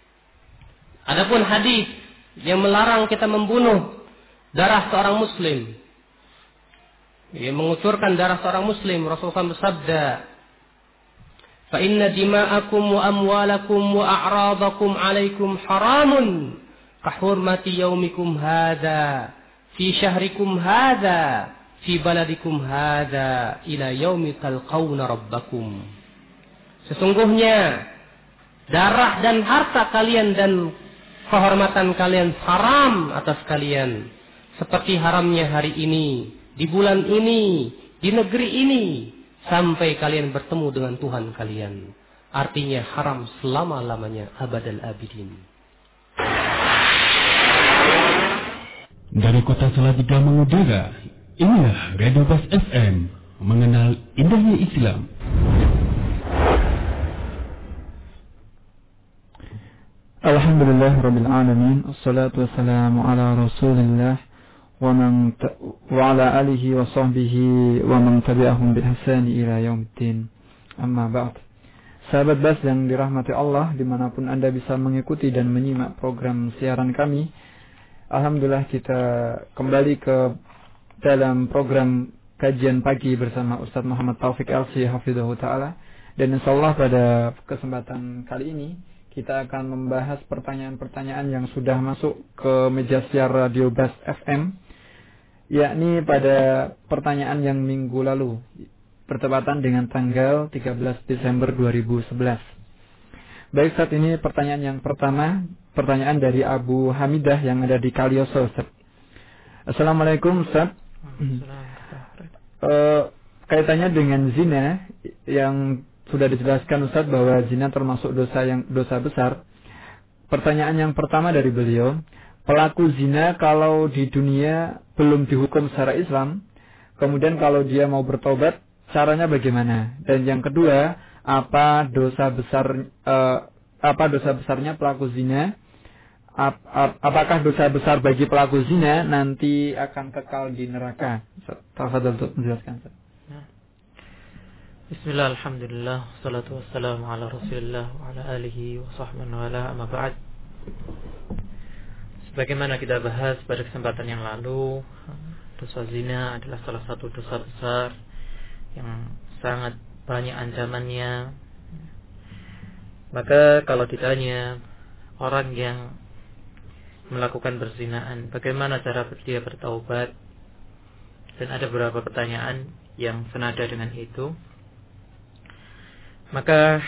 adapun hadis yang melarang kita membunuh darah seorang muslim. Yang mengucurkan darah seorang muslim Rasulullah bersabda fa inna dima'akum wa amwalakum wa a'radakum 'alaikum haramun kahurmati yaumikum hadha fi syahrikum hadha fi baladikum hadha ila yaumi talqauna rabbakum sesungguhnya darah dan harta kalian dan kehormatan kalian haram atas kalian seperti haramnya hari ini di bulan ini di negeri ini sampai kalian bertemu dengan Tuhan kalian. Artinya haram selama-lamanya abadal abidin. Dari kota Salatiga mengudara, inilah Radio Bas FM mengenal indahnya Islam. Alhamdulillah Rabbil Alamin Assalatu wassalamu ala Rasulillah wa, man wa ala alihi wa sahbihi wa man tabi'ahum bi hasani ila yaumiddin Amma ba'd Sahabat Bas yang dirahmati Allah di mana pun Anda bisa mengikuti dan menyimak program siaran kami Alhamdulillah kita kembali ke dalam program kajian pagi bersama Ustadz Muhammad Taufik Elsi Hafidhahu Ta'ala dan insya Allah pada kesempatan kali ini kita akan membahas pertanyaan-pertanyaan yang sudah masuk ke meja siar Radio Bas FM yakni pada pertanyaan yang minggu lalu bertepatan dengan tanggal 13 Desember 2011. Baik saat ini pertanyaan yang pertama, pertanyaan dari Abu Hamidah yang ada di Kalioso Ustaz. Assalamualaikum Ustaz. Uh, kaitannya dengan zina yang sudah dijelaskan Ustaz bahwa zina termasuk dosa yang dosa besar. Pertanyaan yang pertama dari beliau, pelaku zina kalau di dunia belum dihukum secara Islam, kemudian kalau dia mau bertobat, caranya bagaimana? Dan yang kedua, apa dosa besar uh, apa dosa besarnya pelaku zina? Ap, ap, apakah dosa besar bagi pelaku zina nanti akan kekal di neraka? Tafadhol untuk menjelaskan. Ustaz. Bismillah, Alhamdulillah, salatu wassalamu ala rasulillah wa ala alihi wa sahbihi wa ala amma ba'd Sebagaimana kita bahas pada kesempatan yang lalu Dosa zina adalah salah satu dosa besar Yang sangat banyak ancamannya Maka kalau ditanya Orang yang melakukan berzinaan Bagaimana cara dia bertaubat? Dan ada beberapa pertanyaan yang senada dengan itu. Maka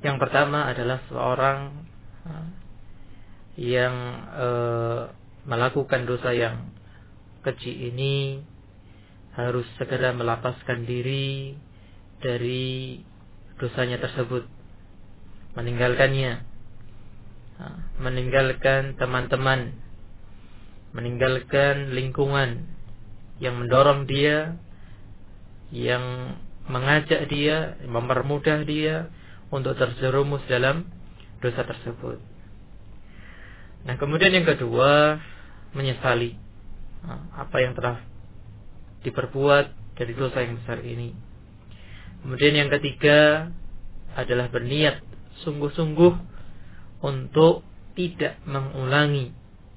yang pertama adalah seorang uh, yang uh, melakukan dosa yang kecil ini harus segera melapaskan diri dari dosanya tersebut, meninggalkannya, meninggalkan teman-teman, meninggalkan lingkungan yang mendorong dia, yang mengajak dia, mempermudah dia untuk terjerumus dalam dosa tersebut. Nah, kemudian yang kedua, menyesali apa yang telah diperbuat dari dosa yang besar ini. Kemudian yang ketiga adalah berniat sungguh-sungguh untuk tidak mengulangi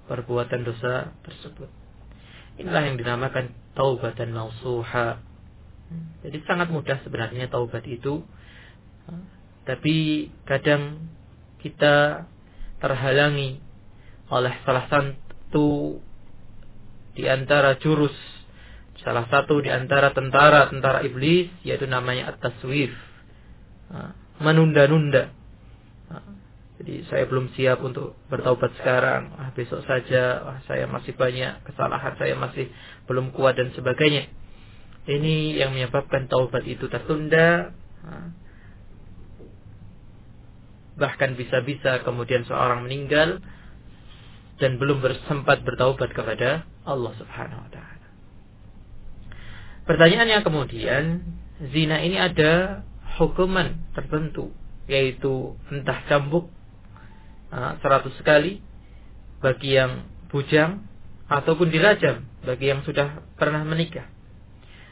perbuatan dosa tersebut. Inilah yang dinamakan taubatan nasuha jadi sangat mudah sebenarnya taubat itu. Tapi kadang kita terhalangi oleh salah satu di antara jurus salah satu di antara tentara-tentara iblis yaitu namanya at-taswif. Menunda-nunda. Jadi saya belum siap untuk bertaubat sekarang. Ah, besok saja. Ah, saya masih banyak kesalahan. Saya masih belum kuat dan sebagainya. Ini yang menyebabkan taubat itu tertunda. Bahkan bisa-bisa kemudian seorang meninggal dan belum bersempat bertaubat kepada Allah Subhanahu wa taala. Pertanyaannya kemudian, zina ini ada hukuman tertentu yaitu entah cambuk seratus kali bagi yang bujang ataupun dirajam bagi yang sudah pernah menikah.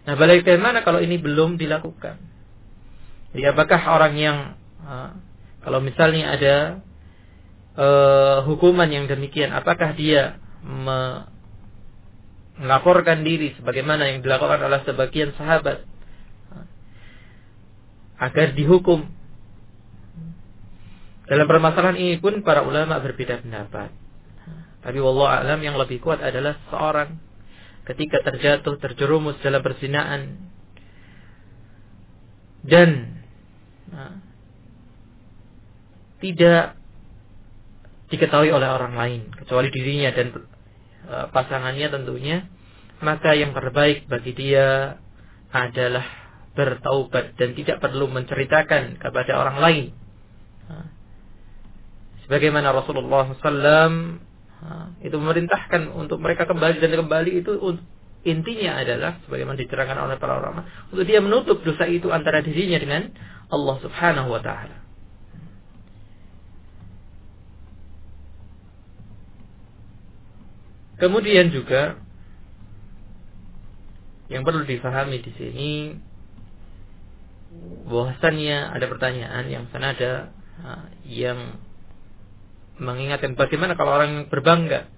Nah, bagaimana kalau ini belum dilakukan? Jadi apakah orang yang uh, kalau misalnya ada uh, hukuman yang demikian, apakah dia me melaporkan diri sebagaimana yang dilakukan oleh sebagian sahabat uh, agar dihukum? Dalam permasalahan ini pun para ulama berbeda pendapat. Tapi wallah alam yang lebih kuat adalah seorang ketika terjatuh terjerumus dalam perzinaan dan nah, tidak diketahui oleh orang lain kecuali dirinya dan uh, pasangannya tentunya maka yang terbaik bagi dia adalah bertaubat dan tidak perlu menceritakan kepada orang lain. Nah, Sebagaimana Rasulullah SAW itu memerintahkan untuk mereka kembali dan kembali itu intinya adalah sebagaimana diterangkan oleh para ulama untuk dia menutup dosa itu antara dirinya dengan Allah Subhanahu wa taala. Kemudian juga yang perlu difahami di sini bahwasannya ada pertanyaan yang senada yang mengingatkan bagaimana kalau orang berbangga.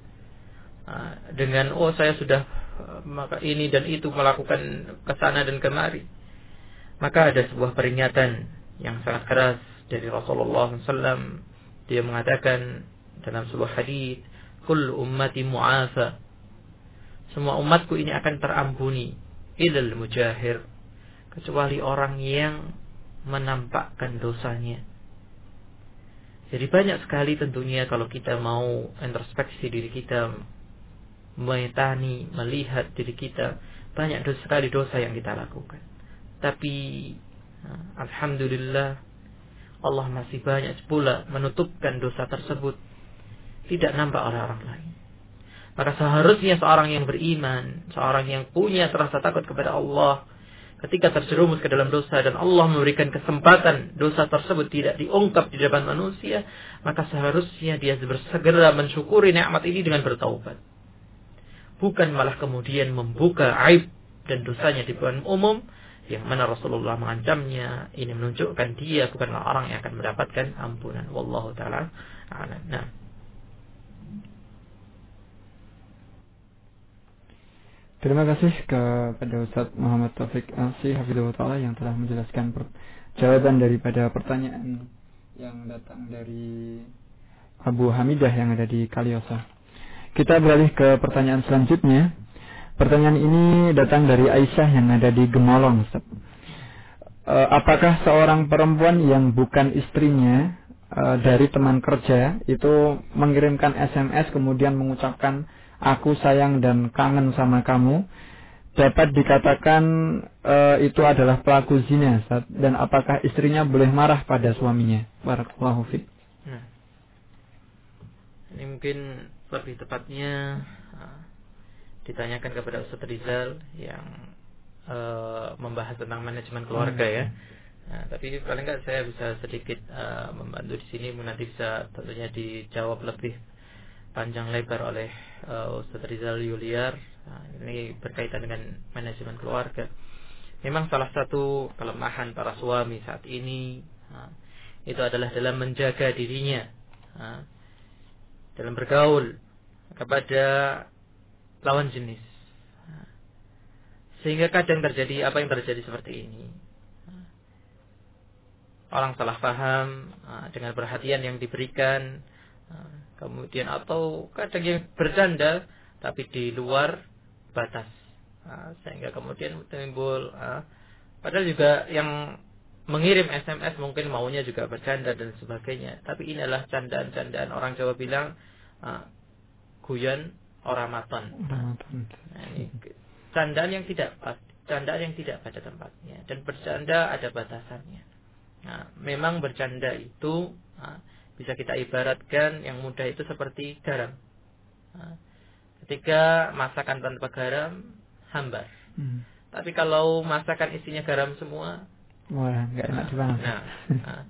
Uh, dengan oh saya sudah uh, maka ini dan itu melakukan ke sana dan kemari. Maka ada sebuah peringatan yang sangat keras dari Rasulullah SAW dia mengatakan dalam sebuah hadis kul ummati mu'afa. Semua umatku ini akan terampuni ilal mujahir kecuali orang yang menampakkan dosanya. Jadi banyak sekali tentunya kalau kita mau introspeksi diri kita, metani, melihat diri kita, banyak dosa sekali dosa yang kita lakukan. Tapi alhamdulillah Allah masih banyak pula menutupkan dosa tersebut tidak nampak oleh orang lain. Maka seharusnya seorang yang beriman, seorang yang punya rasa takut kepada Allah, ketika terjerumus ke dalam dosa dan Allah memberikan kesempatan dosa tersebut tidak diungkap di depan manusia, maka seharusnya dia bersegera mensyukuri nikmat ini dengan bertaubat. Bukan malah kemudian membuka aib dan dosanya di depan umum, yang mana Rasulullah mengancamnya, ini menunjukkan dia bukanlah orang yang akan mendapatkan ampunan. Wallahu taala Nah, Terima kasih kepada Ustaz Muhammad Taufik Alsi Hafidhullah Ta'ala yang telah menjelaskan jawaban daripada pertanyaan yang datang dari Abu Hamidah yang ada di Kaliosa. Kita beralih ke pertanyaan selanjutnya. Pertanyaan ini datang dari Aisyah yang ada di Gemolong. Ustaz. E, apakah seorang perempuan yang bukan istrinya e, dari teman kerja itu mengirimkan SMS kemudian mengucapkan aku sayang dan kangen sama kamu. Dapat dikatakan e, itu adalah pelaku zina dan apakah istrinya boleh marah pada suaminya? Barakallahu fiik. Nah, ini mungkin lebih tepatnya uh, ditanyakan kepada Ustaz Rizal yang uh, membahas tentang manajemen keluarga ya. Nah, tapi paling nggak saya bisa sedikit uh, membantu di sini. Nanti bisa tentunya dijawab lebih panjang lebar oleh uh, Ustaz Rizal Yuliar. Nah, ini berkaitan dengan manajemen keluarga. Memang salah satu kelemahan para suami saat ini nah, itu adalah dalam menjaga dirinya nah, dalam bergaul kepada lawan jenis. Nah, sehingga kadang terjadi apa yang terjadi seperti ini? Orang salah paham dengan perhatian yang diberikan kemudian atau kadang yang bercanda tapi di luar batas. Nah, sehingga kemudian timbul nah, padahal juga yang mengirim SMS mungkin maunya juga bercanda dan sebagainya. Tapi ini adalah candaan-candaan. Orang Jawa bilang uh, guyon orang maton. Nah, ini candaan yang tidak candaan yang tidak pada tempatnya. Dan bercanda ada batasannya. Nah, memang bercanda itu uh, bisa kita ibaratkan yang mudah itu seperti garam. Nah, ketika masakan tanpa garam, hambar. Hmm. Tapi kalau masakan isinya garam semua, Wah, nggak enak nah, nah, nah,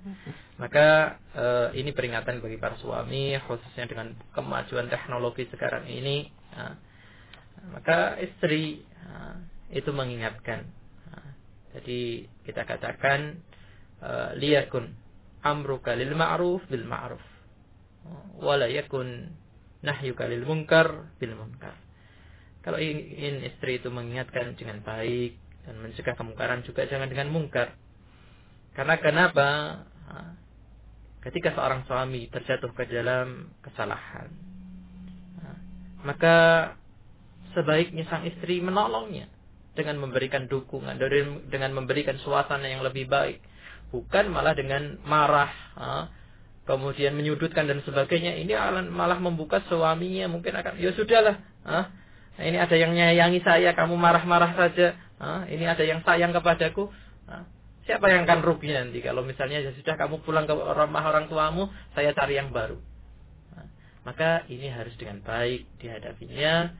maka uh, ini peringatan bagi para suami, khususnya dengan kemajuan teknologi sekarang ini. Nah, maka istri nah, itu mengingatkan. Nah, jadi kita katakan uh, liyakun amruka lil ma'ruf bil ma'ruf. Wala yakun nahyuka lil munkar bil munkar. Kalau ingin istri itu mengingatkan dengan baik dan mencegah kemungkaran juga jangan dengan mungkar karena kenapa? Ketika seorang suami terjatuh ke dalam kesalahan maka sebaiknya sang istri menolongnya dengan memberikan dukungan dengan memberikan suasana yang lebih baik bukan malah dengan marah kemudian menyudutkan dan sebagainya. Ini malah membuka suaminya mungkin akan ya sudahlah nah, ini ada yang nyayangi saya kamu marah-marah saja. Ini ada yang sayang kepadaku. Siapa yang akan rugi nanti kalau misalnya ya sudah kamu pulang ke rumah orang tuamu saya cari yang baru. Maka ini harus dengan baik dihadapinya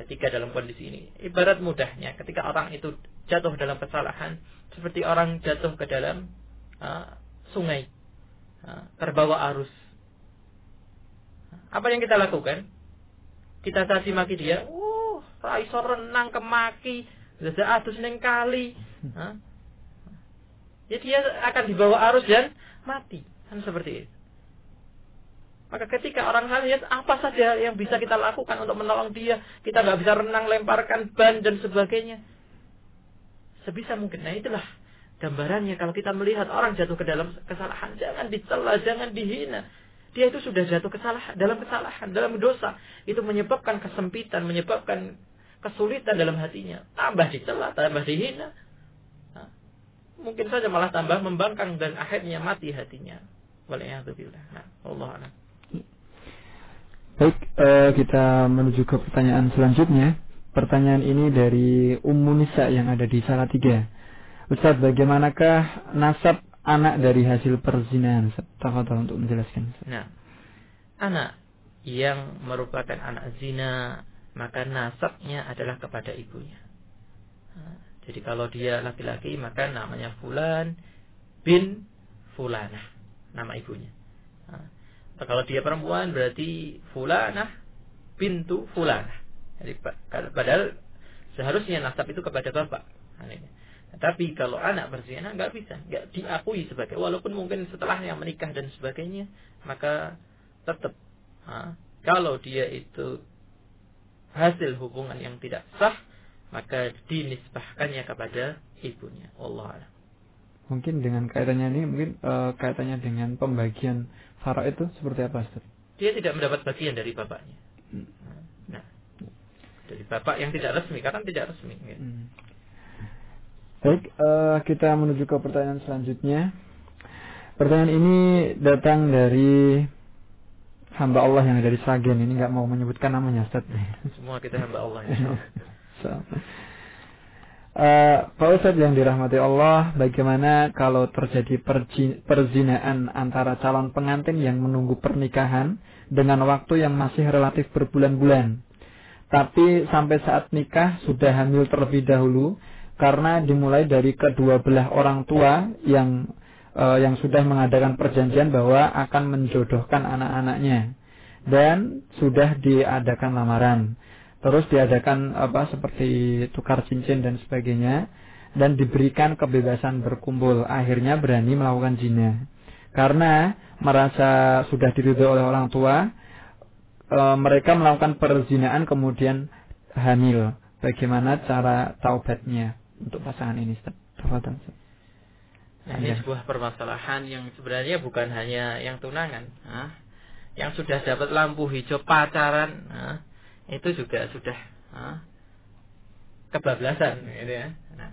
ketika dalam kondisi ini. Ibarat mudahnya ketika orang itu jatuh dalam kesalahan seperti orang jatuh ke dalam uh, sungai uh, terbawa arus apa yang kita lakukan kita caci maki dia, uh, raiso renang kemaki, sudah atus neng kali. Hah? Ya dia akan dibawa arus dan mati. Kan seperti itu. Maka ketika orang lihat apa saja yang bisa kita lakukan untuk menolong dia, kita nggak bisa renang, lemparkan ban dan sebagainya. Sebisa mungkin. Nah itulah gambarannya kalau kita melihat orang jatuh ke dalam kesalahan, jangan dicela, jangan dihina. Dia itu sudah jatuh kesalahan, dalam kesalahan, dalam dosa. Itu menyebabkan kesempitan, menyebabkan kesulitan dalam hatinya. Tambah dicela, tambah dihina. Nah, mungkin saja malah tambah membangkang dan akhirnya mati hatinya. Waliyahzubillah. Nah, Allah Baik, uh, kita menuju ke pertanyaan selanjutnya. Pertanyaan ini dari Ummu Nisa yang ada di Salatiga. Ustaz, bagaimanakah nasab anak dari hasil perzinahan? Tafadhol untuk menjelaskan. Nah, anak yang merupakan anak zina, maka nasabnya adalah kepada ibunya. Nah, jadi kalau dia laki-laki, maka namanya Fulan bin Fulanah, nama ibunya. Nah, kalau dia perempuan berarti fulanah pintu fulanah. Jadi padahal seharusnya nasab itu kepada bapak. Tapi kalau anak berzina nggak bisa, nggak diakui sebagai walaupun mungkin setelahnya menikah dan sebagainya, maka tetap ha, kalau dia itu hasil hubungan yang tidak sah, maka dinisbahkannya kepada ibunya. Allah Mungkin dengan kaitannya ini mungkin uh, kaitannya dengan pembagian Fara itu seperti apa Ustaz? Dia tidak mendapat bagian dari bapaknya. Hmm. Dari bapak yang tidak resmi, karena tidak resmi. Ya. Hmm. Baik, uh, kita menuju ke pertanyaan selanjutnya. Pertanyaan ini datang dari hamba Allah yang dari Sragen. Ini nggak mau menyebutkan namanya, Ustaz. Semua kita hamba Allah. [laughs] so. Uh, Pak Ustadz yang dirahmati Allah, bagaimana kalau terjadi perzinaan antara calon pengantin yang menunggu pernikahan dengan waktu yang masih relatif berbulan-bulan, tapi sampai saat nikah sudah hamil terlebih dahulu karena dimulai dari kedua belah orang tua yang uh, yang sudah mengadakan perjanjian bahwa akan menjodohkan anak-anaknya. Dan sudah diadakan lamaran. Terus diadakan apa seperti tukar cincin dan sebagainya. Dan diberikan kebebasan berkumpul. Akhirnya berani melakukan zina. Karena merasa sudah diridhoi oleh orang tua e, mereka melakukan perzinaan kemudian hamil bagaimana cara taubatnya untuk pasangan ini Ustaz? Nah, ini sebuah permasalahan yang sebenarnya bukan hanya yang tunangan, ah, yang sudah dapat lampu hijau pacaran, ah, itu juga sudah ah, kebablasan gitu ya. Nah,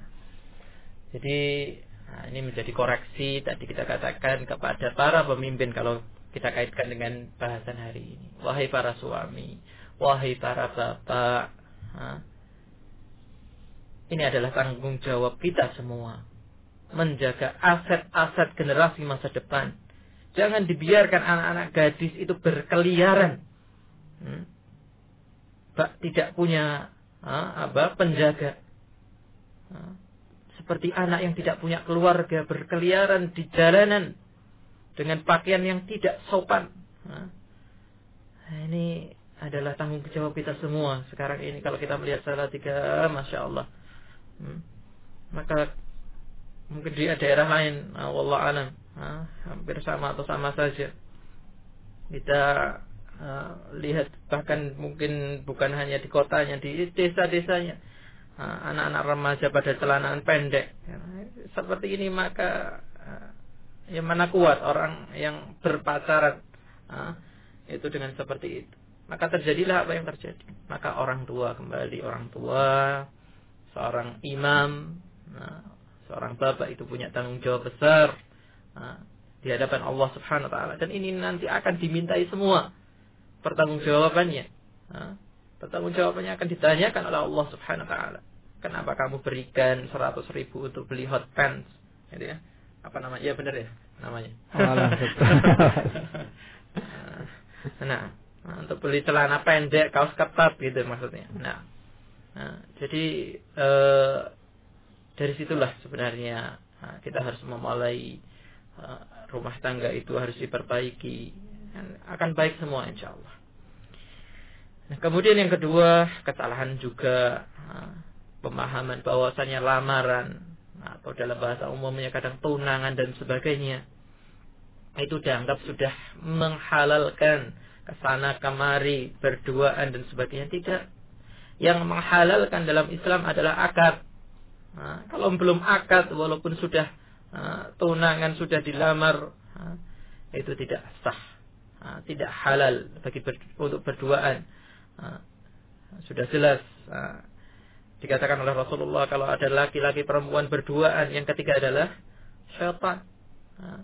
jadi nah, ini menjadi koreksi tadi kita katakan kepada para pemimpin kalau kita kaitkan dengan bahasan hari ini. Wahai para suami, wahai para bapak, ah, ini adalah tanggung jawab kita semua menjaga aset-aset generasi masa depan. Jangan dibiarkan anak-anak gadis itu berkeliaran. Hmm? tidak punya apa penjaga. Seperti anak yang tidak punya keluarga berkeliaran di jalanan dengan pakaian yang tidak sopan. Nah, ini adalah tanggung jawab kita semua sekarang ini kalau kita melihat salah tiga, masya Allah. Hmm. Maka mungkin di daerah lain, Allah alam, hampir sama atau sama saja. Kita uh, lihat bahkan mungkin bukan hanya di kotanya di desa-desanya uh, anak-anak remaja pada celanaan pendek ya, seperti ini maka yang mana kuat orang yang berpacaran uh, itu dengan seperti itu maka terjadilah apa yang terjadi maka orang tua kembali orang tua seorang imam nah, seorang bapak itu punya tanggung jawab besar nah, di hadapan Allah Subhanahu wa taala dan ini nanti akan dimintai semua pertanggungjawabannya. Pertanggungjawabannya akan ditanyakan oleh Allah Subhanahu wa taala. Kenapa kamu berikan 100 ribu untuk beli hot pants? Gitu ya. Apa namanya? Ya benar ya namanya. [laughs] nah, nah, untuk beli celana pendek, kaos ketat gitu maksudnya. Nah, nah jadi eh, dari situlah sebenarnya nah, kita harus memulai uh, rumah tangga itu harus diperbaiki akan baik semua insya Allah. Nah, kemudian yang kedua, kesalahan juga uh, pemahaman bahwasanya lamaran atau dalam bahasa umumnya kadang tunangan dan sebagainya. Itu dianggap sudah menghalalkan ke sana kemari berduaan dan sebagainya. Tidak. Yang menghalalkan dalam Islam adalah akad. Nah, kalau belum akad walaupun sudah uh, tunangan sudah dilamar uh, itu tidak sah. Uh, tidak halal bagi ber, untuk berduaan. Uh, sudah jelas uh, dikatakan oleh Rasulullah kalau ada laki-laki perempuan berduaan yang ketiga adalah syaitan. Uh,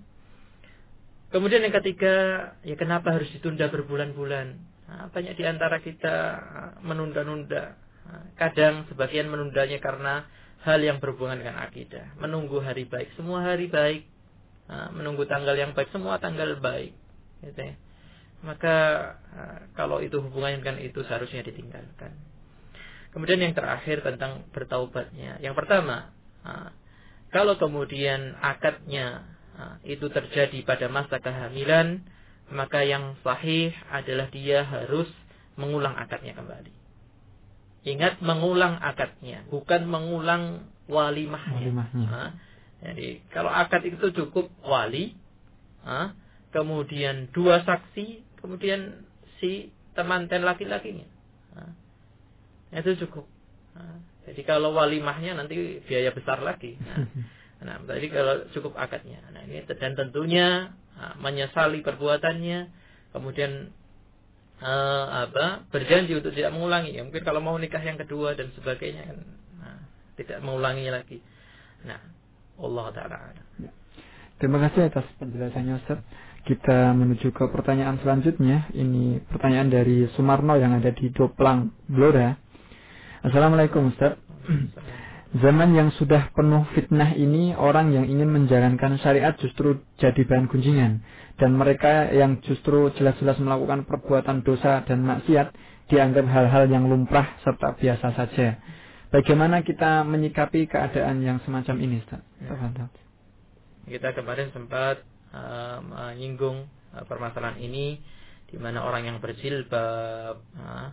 kemudian yang ketiga ya kenapa harus ditunda berbulan-bulan? Uh, banyak di antara kita menunda-nunda. Uh, kadang sebagian menundanya karena hal yang berhubungan dengan akidah. Menunggu hari baik semua hari baik. Menunggu tanggal yang baik semua tanggal baik gitu ya. Maka uh, kalau itu hubungannya dengan itu seharusnya ditinggalkan. Kemudian yang terakhir tentang bertaubatnya. Yang pertama, kalau kemudian akadnya itu terjadi pada masa kehamilan, maka yang sahih adalah dia harus mengulang akadnya kembali. Ingat mengulang akadnya, bukan mengulang walimahnya. walimahnya. Uh, jadi kalau akad itu cukup wali, kemudian dua saksi, kemudian si teman dan laki-lakinya. Itu cukup. Nah, jadi kalau walimahnya nanti biaya besar lagi. Nah, nah jadi kalau cukup akadnya. Nah ini dan tentunya nah, menyesali perbuatannya, kemudian uh, apa berjanji untuk tidak mengulangi. Ya, mungkin kalau mau nikah yang kedua dan sebagainya kan nah, tidak mengulangi lagi. Nah, Allah taala. Ya. Terima kasih atas penjelasannya Ustaz. Kita menuju ke pertanyaan selanjutnya. Ini pertanyaan dari Sumarno yang ada di Doplang, Blora. Assalamualaikum Ustaz. [clears throat] Zaman yang sudah penuh fitnah ini, orang yang ingin menjalankan syariat justru jadi bahan kunjingan. Dan mereka yang justru jelas-jelas melakukan perbuatan dosa dan maksiat, dianggap hal-hal yang lumrah serta biasa saja. Bagaimana kita menyikapi keadaan yang semacam ini, Ustaz? Ya. Kita kemarin sempat uh, menyinggung uh, permasalahan ini di mana orang yang berjilbab, uh,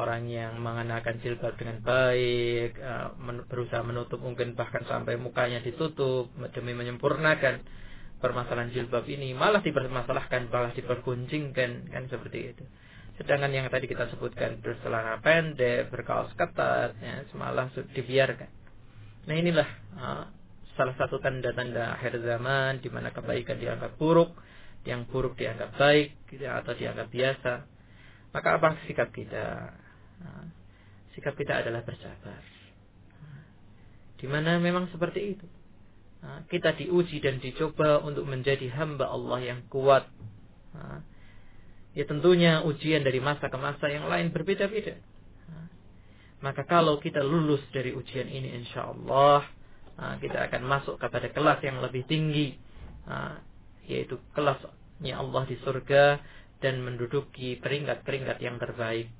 orang yang mengenakan jilbab dengan baik, men berusaha menutup mungkin bahkan sampai mukanya ditutup demi menyempurnakan permasalahan jilbab ini malah dipermasalahkan, malah dipergunjingkan kan seperti itu. Sedangkan yang tadi kita sebutkan berselana pendek, berkaos ketat, ya, malah dibiarkan. Nah inilah uh, salah satu tanda-tanda akhir zaman di mana kebaikan dianggap buruk, yang buruk dianggap baik atau dianggap biasa. Maka apa sikap kita? Sikap kita adalah bersabar. Di mana memang seperti itu. Kita diuji dan dicoba untuk menjadi hamba Allah yang kuat. Ya tentunya ujian dari masa ke masa yang lain berbeda-beda. Maka kalau kita lulus dari ujian ini insya Allah kita akan masuk kepada kelas yang lebih tinggi yaitu kelasnya Allah di surga dan menduduki peringkat-peringkat yang terbaik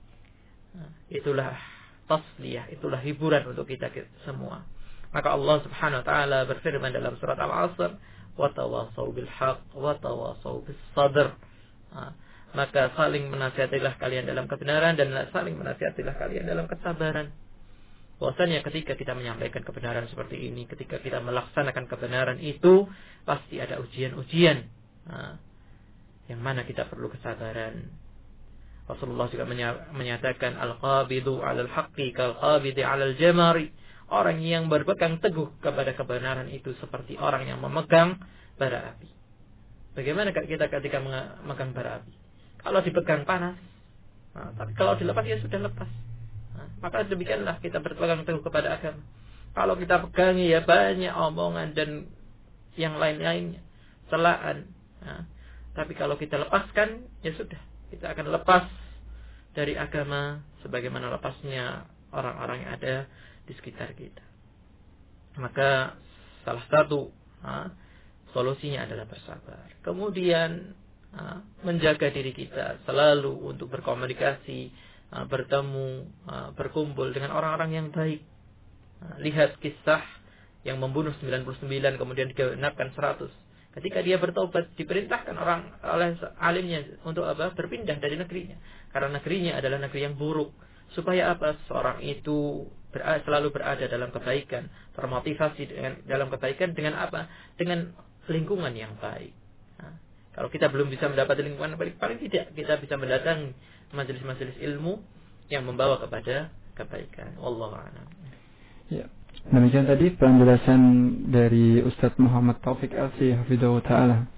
itulah tasliyah itulah hiburan untuk kita semua. Maka Allah Subhanahu wa taala berfirman dalam surat Al-Asr wa tawasau bil haqq wa tawasau bis sadr maka saling menasihatilah kalian dalam kebenaran dan saling menasihatilah kalian dalam kesabaran. Bahwasanya ketika kita menyampaikan kebenaran seperti ini, ketika kita melaksanakan kebenaran itu, pasti ada ujian-ujian. Yang mana kita perlu kesabaran. Rasulullah juga menyatakan al-qabidu 'alal haqqi kal-qabidi 'alal jamari. Orang yang berpegang teguh kepada kebenaran itu seperti orang yang memegang bara api. Bagaimana kita ketika memegang bara api? Kalau dipegang panas, nah, tapi kalau dilepas ya sudah lepas maka demikianlah kita berpegang teguh kepada agama. Kalau kita pegangi ya banyak omongan dan yang lain-lainnya, celaan. Nah, tapi kalau kita lepaskan, ya sudah, kita akan lepas dari agama sebagaimana lepasnya orang-orang yang ada di sekitar kita. Maka salah satu ha, solusinya adalah bersabar. Kemudian ha, menjaga diri kita selalu untuk berkomunikasi Uh, bertemu, uh, berkumpul dengan orang-orang yang baik. Uh, lihat kisah yang membunuh 99 kemudian digenapkan 100. Ketika dia bertobat, diperintahkan orang oleh alimnya untuk apa? Berpindah dari negerinya. Karena negerinya adalah negeri yang buruk. Supaya apa? Seorang itu berada, selalu berada dalam kebaikan, termotivasi dengan dalam kebaikan dengan apa? Dengan lingkungan yang baik. Nah, kalau kita belum bisa mendapat lingkungan baik, paling tidak kita bisa mendatangi majelis-majelis ilmu yang membawa kepada kebaikan. Allah Ya. Demikian tadi penjelasan dari Ustadz Muhammad Taufik Elsi Hafidhahu Ta'ala.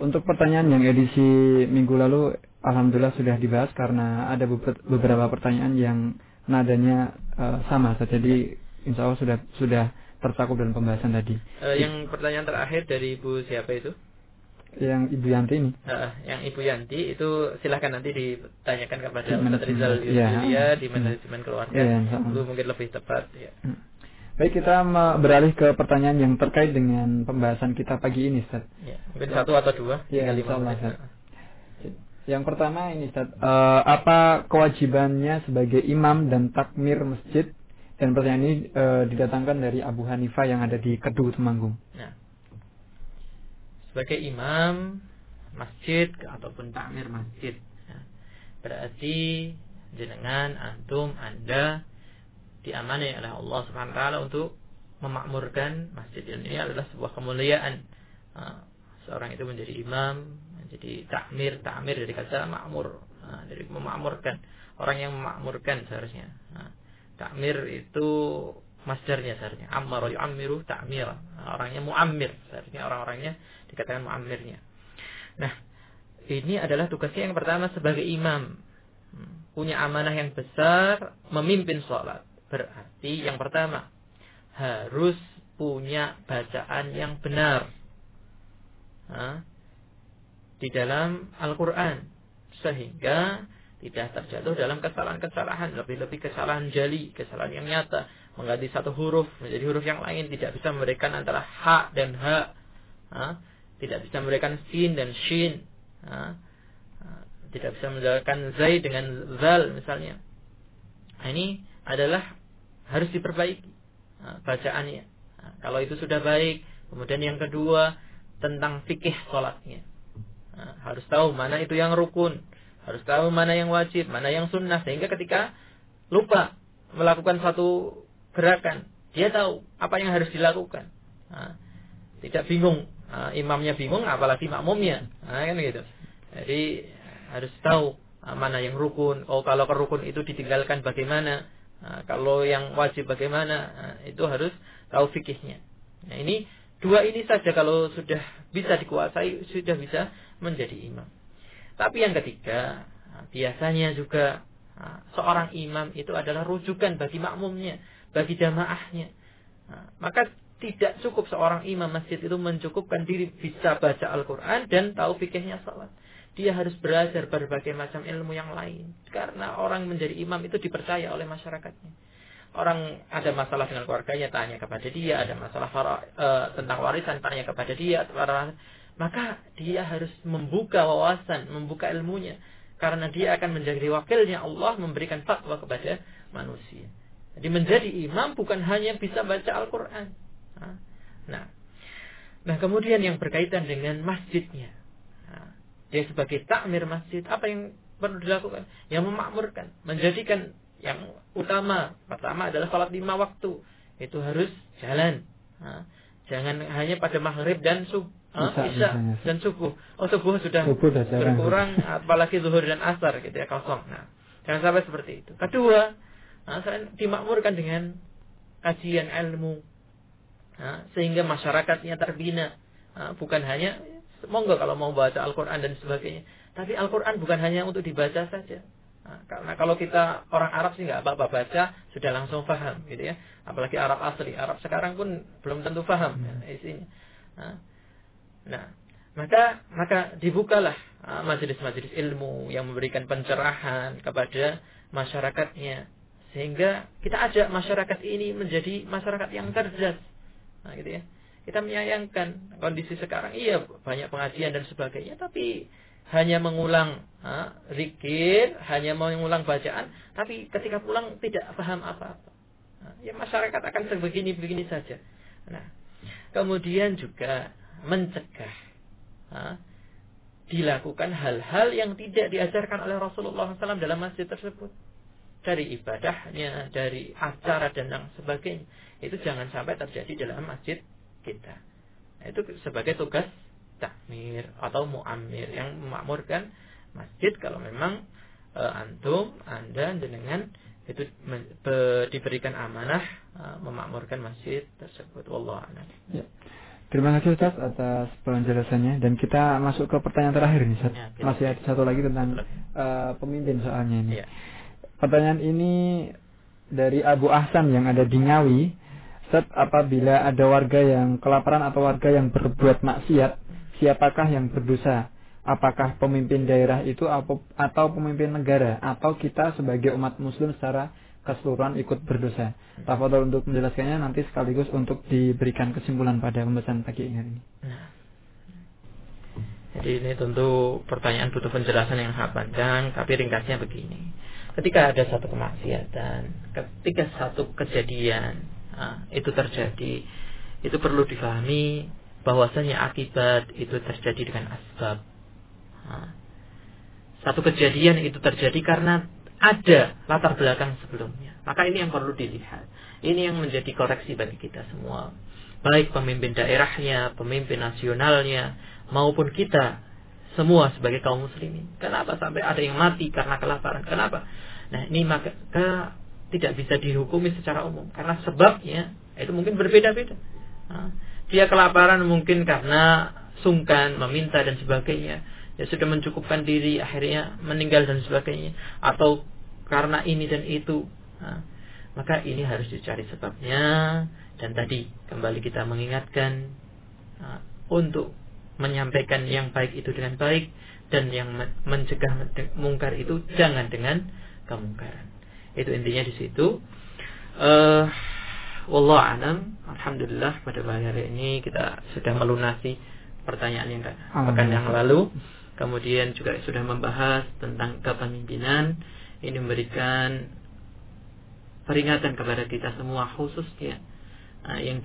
Untuk pertanyaan yang edisi minggu lalu, Alhamdulillah sudah dibahas karena ada beberapa pertanyaan yang nadanya uh, sama. Jadi insya Allah sudah sudah tercakup dalam pembahasan tadi. Uh, yang pertanyaan terakhir dari Ibu siapa itu? Yang Ibu Yanti ini. Uh, yang Ibu Yanti itu silahkan nanti ditanyakan kepada Ustaz Rizal Yulia ya. di manajemen keluarga. Ya, itu mungkin lebih tepat. Ya. Baik, kita beralih ke pertanyaan yang terkait dengan pembahasan kita pagi ini, Ustaz. Ya, mungkin satu atau dua. Ya, lima menit. Yang pertama ini, Ustaz. Uh, apa kewajibannya sebagai imam dan takmir masjid? Dan pertanyaan ini uh, didatangkan dari Abu Hanifah yang ada di Kedu, Temanggung. Nah, sebagai imam masjid ataupun takmir masjid, ya, berarti jenengan, antum, anda diamani oleh Allah Subhanahu wa taala untuk memakmurkan masjid ini adalah sebuah kemuliaan. seorang itu menjadi imam, menjadi takmir, takmir dari kata makmur, dari memakmurkan. Orang yang memakmurkan seharusnya. takmir itu masdarnya seharusnya. Ammar yu'ammiru takmir. orangnya muammir, seharusnya orang-orangnya dikatakan muammirnya. Nah, ini adalah tugasnya yang pertama sebagai imam. Hmm, punya amanah yang besar memimpin sholat. Berarti yang pertama harus punya bacaan yang benar. Ha? di dalam Al-Quran. Sehingga tidak terjatuh dalam kesalahan-kesalahan. Lebih-lebih kesalahan jali kesalahan yang nyata. Mengganti satu huruf menjadi huruf yang lain. Tidak bisa memberikan antara ha dan ha, tidak bisa memberikan sin dan shin. Ha? tidak bisa memberikan zai dengan zal misalnya. Nah, ini adalah harus diperbaiki nah, bacaannya. Nah, kalau itu sudah baik, kemudian yang kedua tentang fikih sholatnya. Nah, harus tahu mana itu yang rukun, harus tahu mana yang wajib, mana yang sunnah, sehingga ketika lupa melakukan satu gerakan, dia tahu apa yang harus dilakukan. Tidak bingung, imamnya bingung, apalagi makmumnya, kan gitu. Jadi harus tahu mana yang rukun. Oh kalau ke rukun itu ditinggalkan bagaimana? Nah, kalau yang wajib bagaimana? Nah, itu harus tahu fikihnya. Nah, ini dua ini saja kalau sudah bisa dikuasai sudah bisa menjadi imam. Tapi yang ketiga, nah, biasanya juga seorang imam itu adalah rujukan bagi makmumnya, bagi jamaahnya. Maka tidak cukup seorang imam masjid itu mencukupkan diri bisa baca Al-Quran dan tahu fikihnya salat dia harus belajar berbagai macam ilmu yang lain. Karena orang menjadi imam itu dipercaya oleh masyarakatnya. Orang ada masalah dengan keluarganya tanya kepada dia, ada masalah uh, tentang warisan tanya kepada dia, maka dia harus membuka wawasan, membuka ilmunya karena dia akan menjadi wakilnya Allah memberikan fatwa kepada manusia. Jadi menjadi imam bukan hanya bisa baca Al-Qur'an. Nah, nah kemudian yang berkaitan dengan masjidnya. Dia sebagai takmir masjid, apa yang perlu dilakukan? Yang memakmurkan, menjadikan yang utama. Pertama adalah sholat lima waktu. Itu harus jalan. Nah, jangan hanya pada maghrib dan sub, bisa, isya dan subuh. Oh subuh sudah subuh berkurang, apalagi zuhur dan asar gitu ya kosong. Nah, jangan sampai seperti itu. Kedua, nah, selain dimakmurkan dengan kajian ilmu, nah, sehingga masyarakatnya terbina, nah, bukan hanya Monggo kalau mau baca Al-Quran dan sebagainya. Tapi Al-Quran bukan hanya untuk dibaca saja. Nah, karena kalau kita orang Arab sih nggak apa-apa baca sudah langsung paham gitu ya. Apalagi Arab asli, Arab sekarang pun belum tentu paham ya, isinya. Nah, nah, maka maka dibukalah ah, majelis-majelis ilmu yang memberikan pencerahan kepada masyarakatnya sehingga kita ajak masyarakat ini menjadi masyarakat yang cerdas. Nah, gitu ya kita menyayangkan kondisi sekarang iya banyak pengajian dan sebagainya tapi hanya mengulang ha, zikir hanya mengulang bacaan tapi ketika pulang tidak paham apa-apa ya masyarakat akan sebegini begini saja nah kemudian juga mencegah ha, dilakukan hal-hal yang tidak diajarkan oleh Rasulullah SAW dalam masjid tersebut. Dari ibadahnya, dari acara dan yang sebagainya. Itu jangan sampai terjadi dalam masjid kita. Nah, itu sebagai tugas takmir atau muamir yang memakmurkan masjid kalau memang e, antum, anda, dengan itu diberikan amanah e, memakmurkan masjid tersebut. Wallah Ya. Terima kasih Ustaz atas penjelasannya dan kita masuk ke pertanyaan terakhir nih Ustaz. Ya, Masih ada satu lagi tentang uh, pemimpin soalnya ini. Ya. Pertanyaan ini dari Abu Ahsan yang ada di Ngawi. Ustaz, apabila ada warga yang kelaparan atau warga yang berbuat maksiat, siapakah yang berdosa? Apakah pemimpin daerah itu atau pemimpin negara atau kita sebagai umat muslim secara keseluruhan ikut berdosa. Tafadhol untuk menjelaskannya nanti sekaligus untuk diberikan kesimpulan pada pembahasan pagi ini. Nah. Jadi ini tentu pertanyaan butuh penjelasan yang sangat panjang, tapi ringkasnya begini. Ketika ada satu kemaksiatan, ketika satu kejadian nah, itu terjadi, itu perlu difahami bahwasanya akibat itu terjadi dengan asbab. Nah, satu kejadian itu terjadi karena ada latar belakang sebelumnya. Maka ini yang perlu dilihat. Ini yang menjadi koreksi bagi kita semua. Baik pemimpin daerahnya, pemimpin nasionalnya, maupun kita semua sebagai kaum muslimin. Kenapa sampai ada yang mati karena kelaparan? Kenapa? Nah ini maka tidak bisa dihukumi secara umum. Karena sebabnya itu mungkin berbeda-beda. Nah, dia kelaparan mungkin karena sungkan, meminta dan sebagainya. Ya sudah mencukupkan diri akhirnya meninggal dan sebagainya. Atau karena ini dan itu. Nah, maka ini harus dicari sebabnya. Dan tadi kembali kita mengingatkan nah, untuk menyampaikan yang baik itu dengan baik dan yang mencegah mungkar itu jangan dengan kemungkaran itu intinya di situ. Uh, Wallah alam. Alhamdulillah pada hari ini kita sudah melunasi pertanyaan yang akan yang lalu. Kemudian juga sudah membahas tentang kepemimpinan. Ini memberikan peringatan kepada kita semua khususnya uh, yang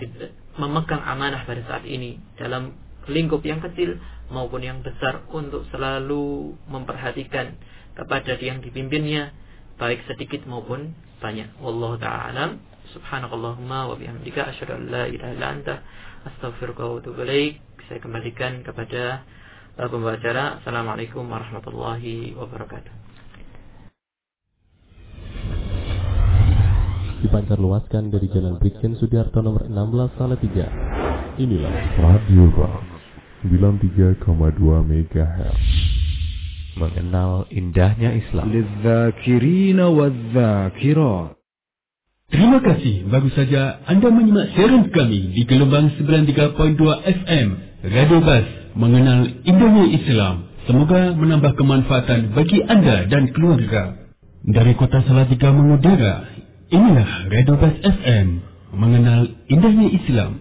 memegang amanah pada saat ini dalam lingkup yang kecil maupun yang besar untuk selalu memperhatikan kepada yang dipimpinnya baik sedikit maupun banyak wallahu taala subhanakallahumma wa bihamdika asyhadu an la ilaha illa anta astaghfiruka wa atubu saya kembalikan kepada pembawa acara. Assalamualaikum warahmatullahi wabarakatuh. Dipancar luaskan dari Jalan Brigjen Sudiarto nomor 16 Salatiga. Inilah Radio Rock 93,2 MHz. Mengenal indahnya Islam. Terima kasih. Bagus saja Anda menyimak siaran kami di gelombang 93.2 FM Radio Bas mengenal indahnya Islam. Semoga menambah kemanfaatan bagi anda dan keluarga. Dari kota Salatiga mengudara, inilah Radio Bas FM mengenal indahnya Islam.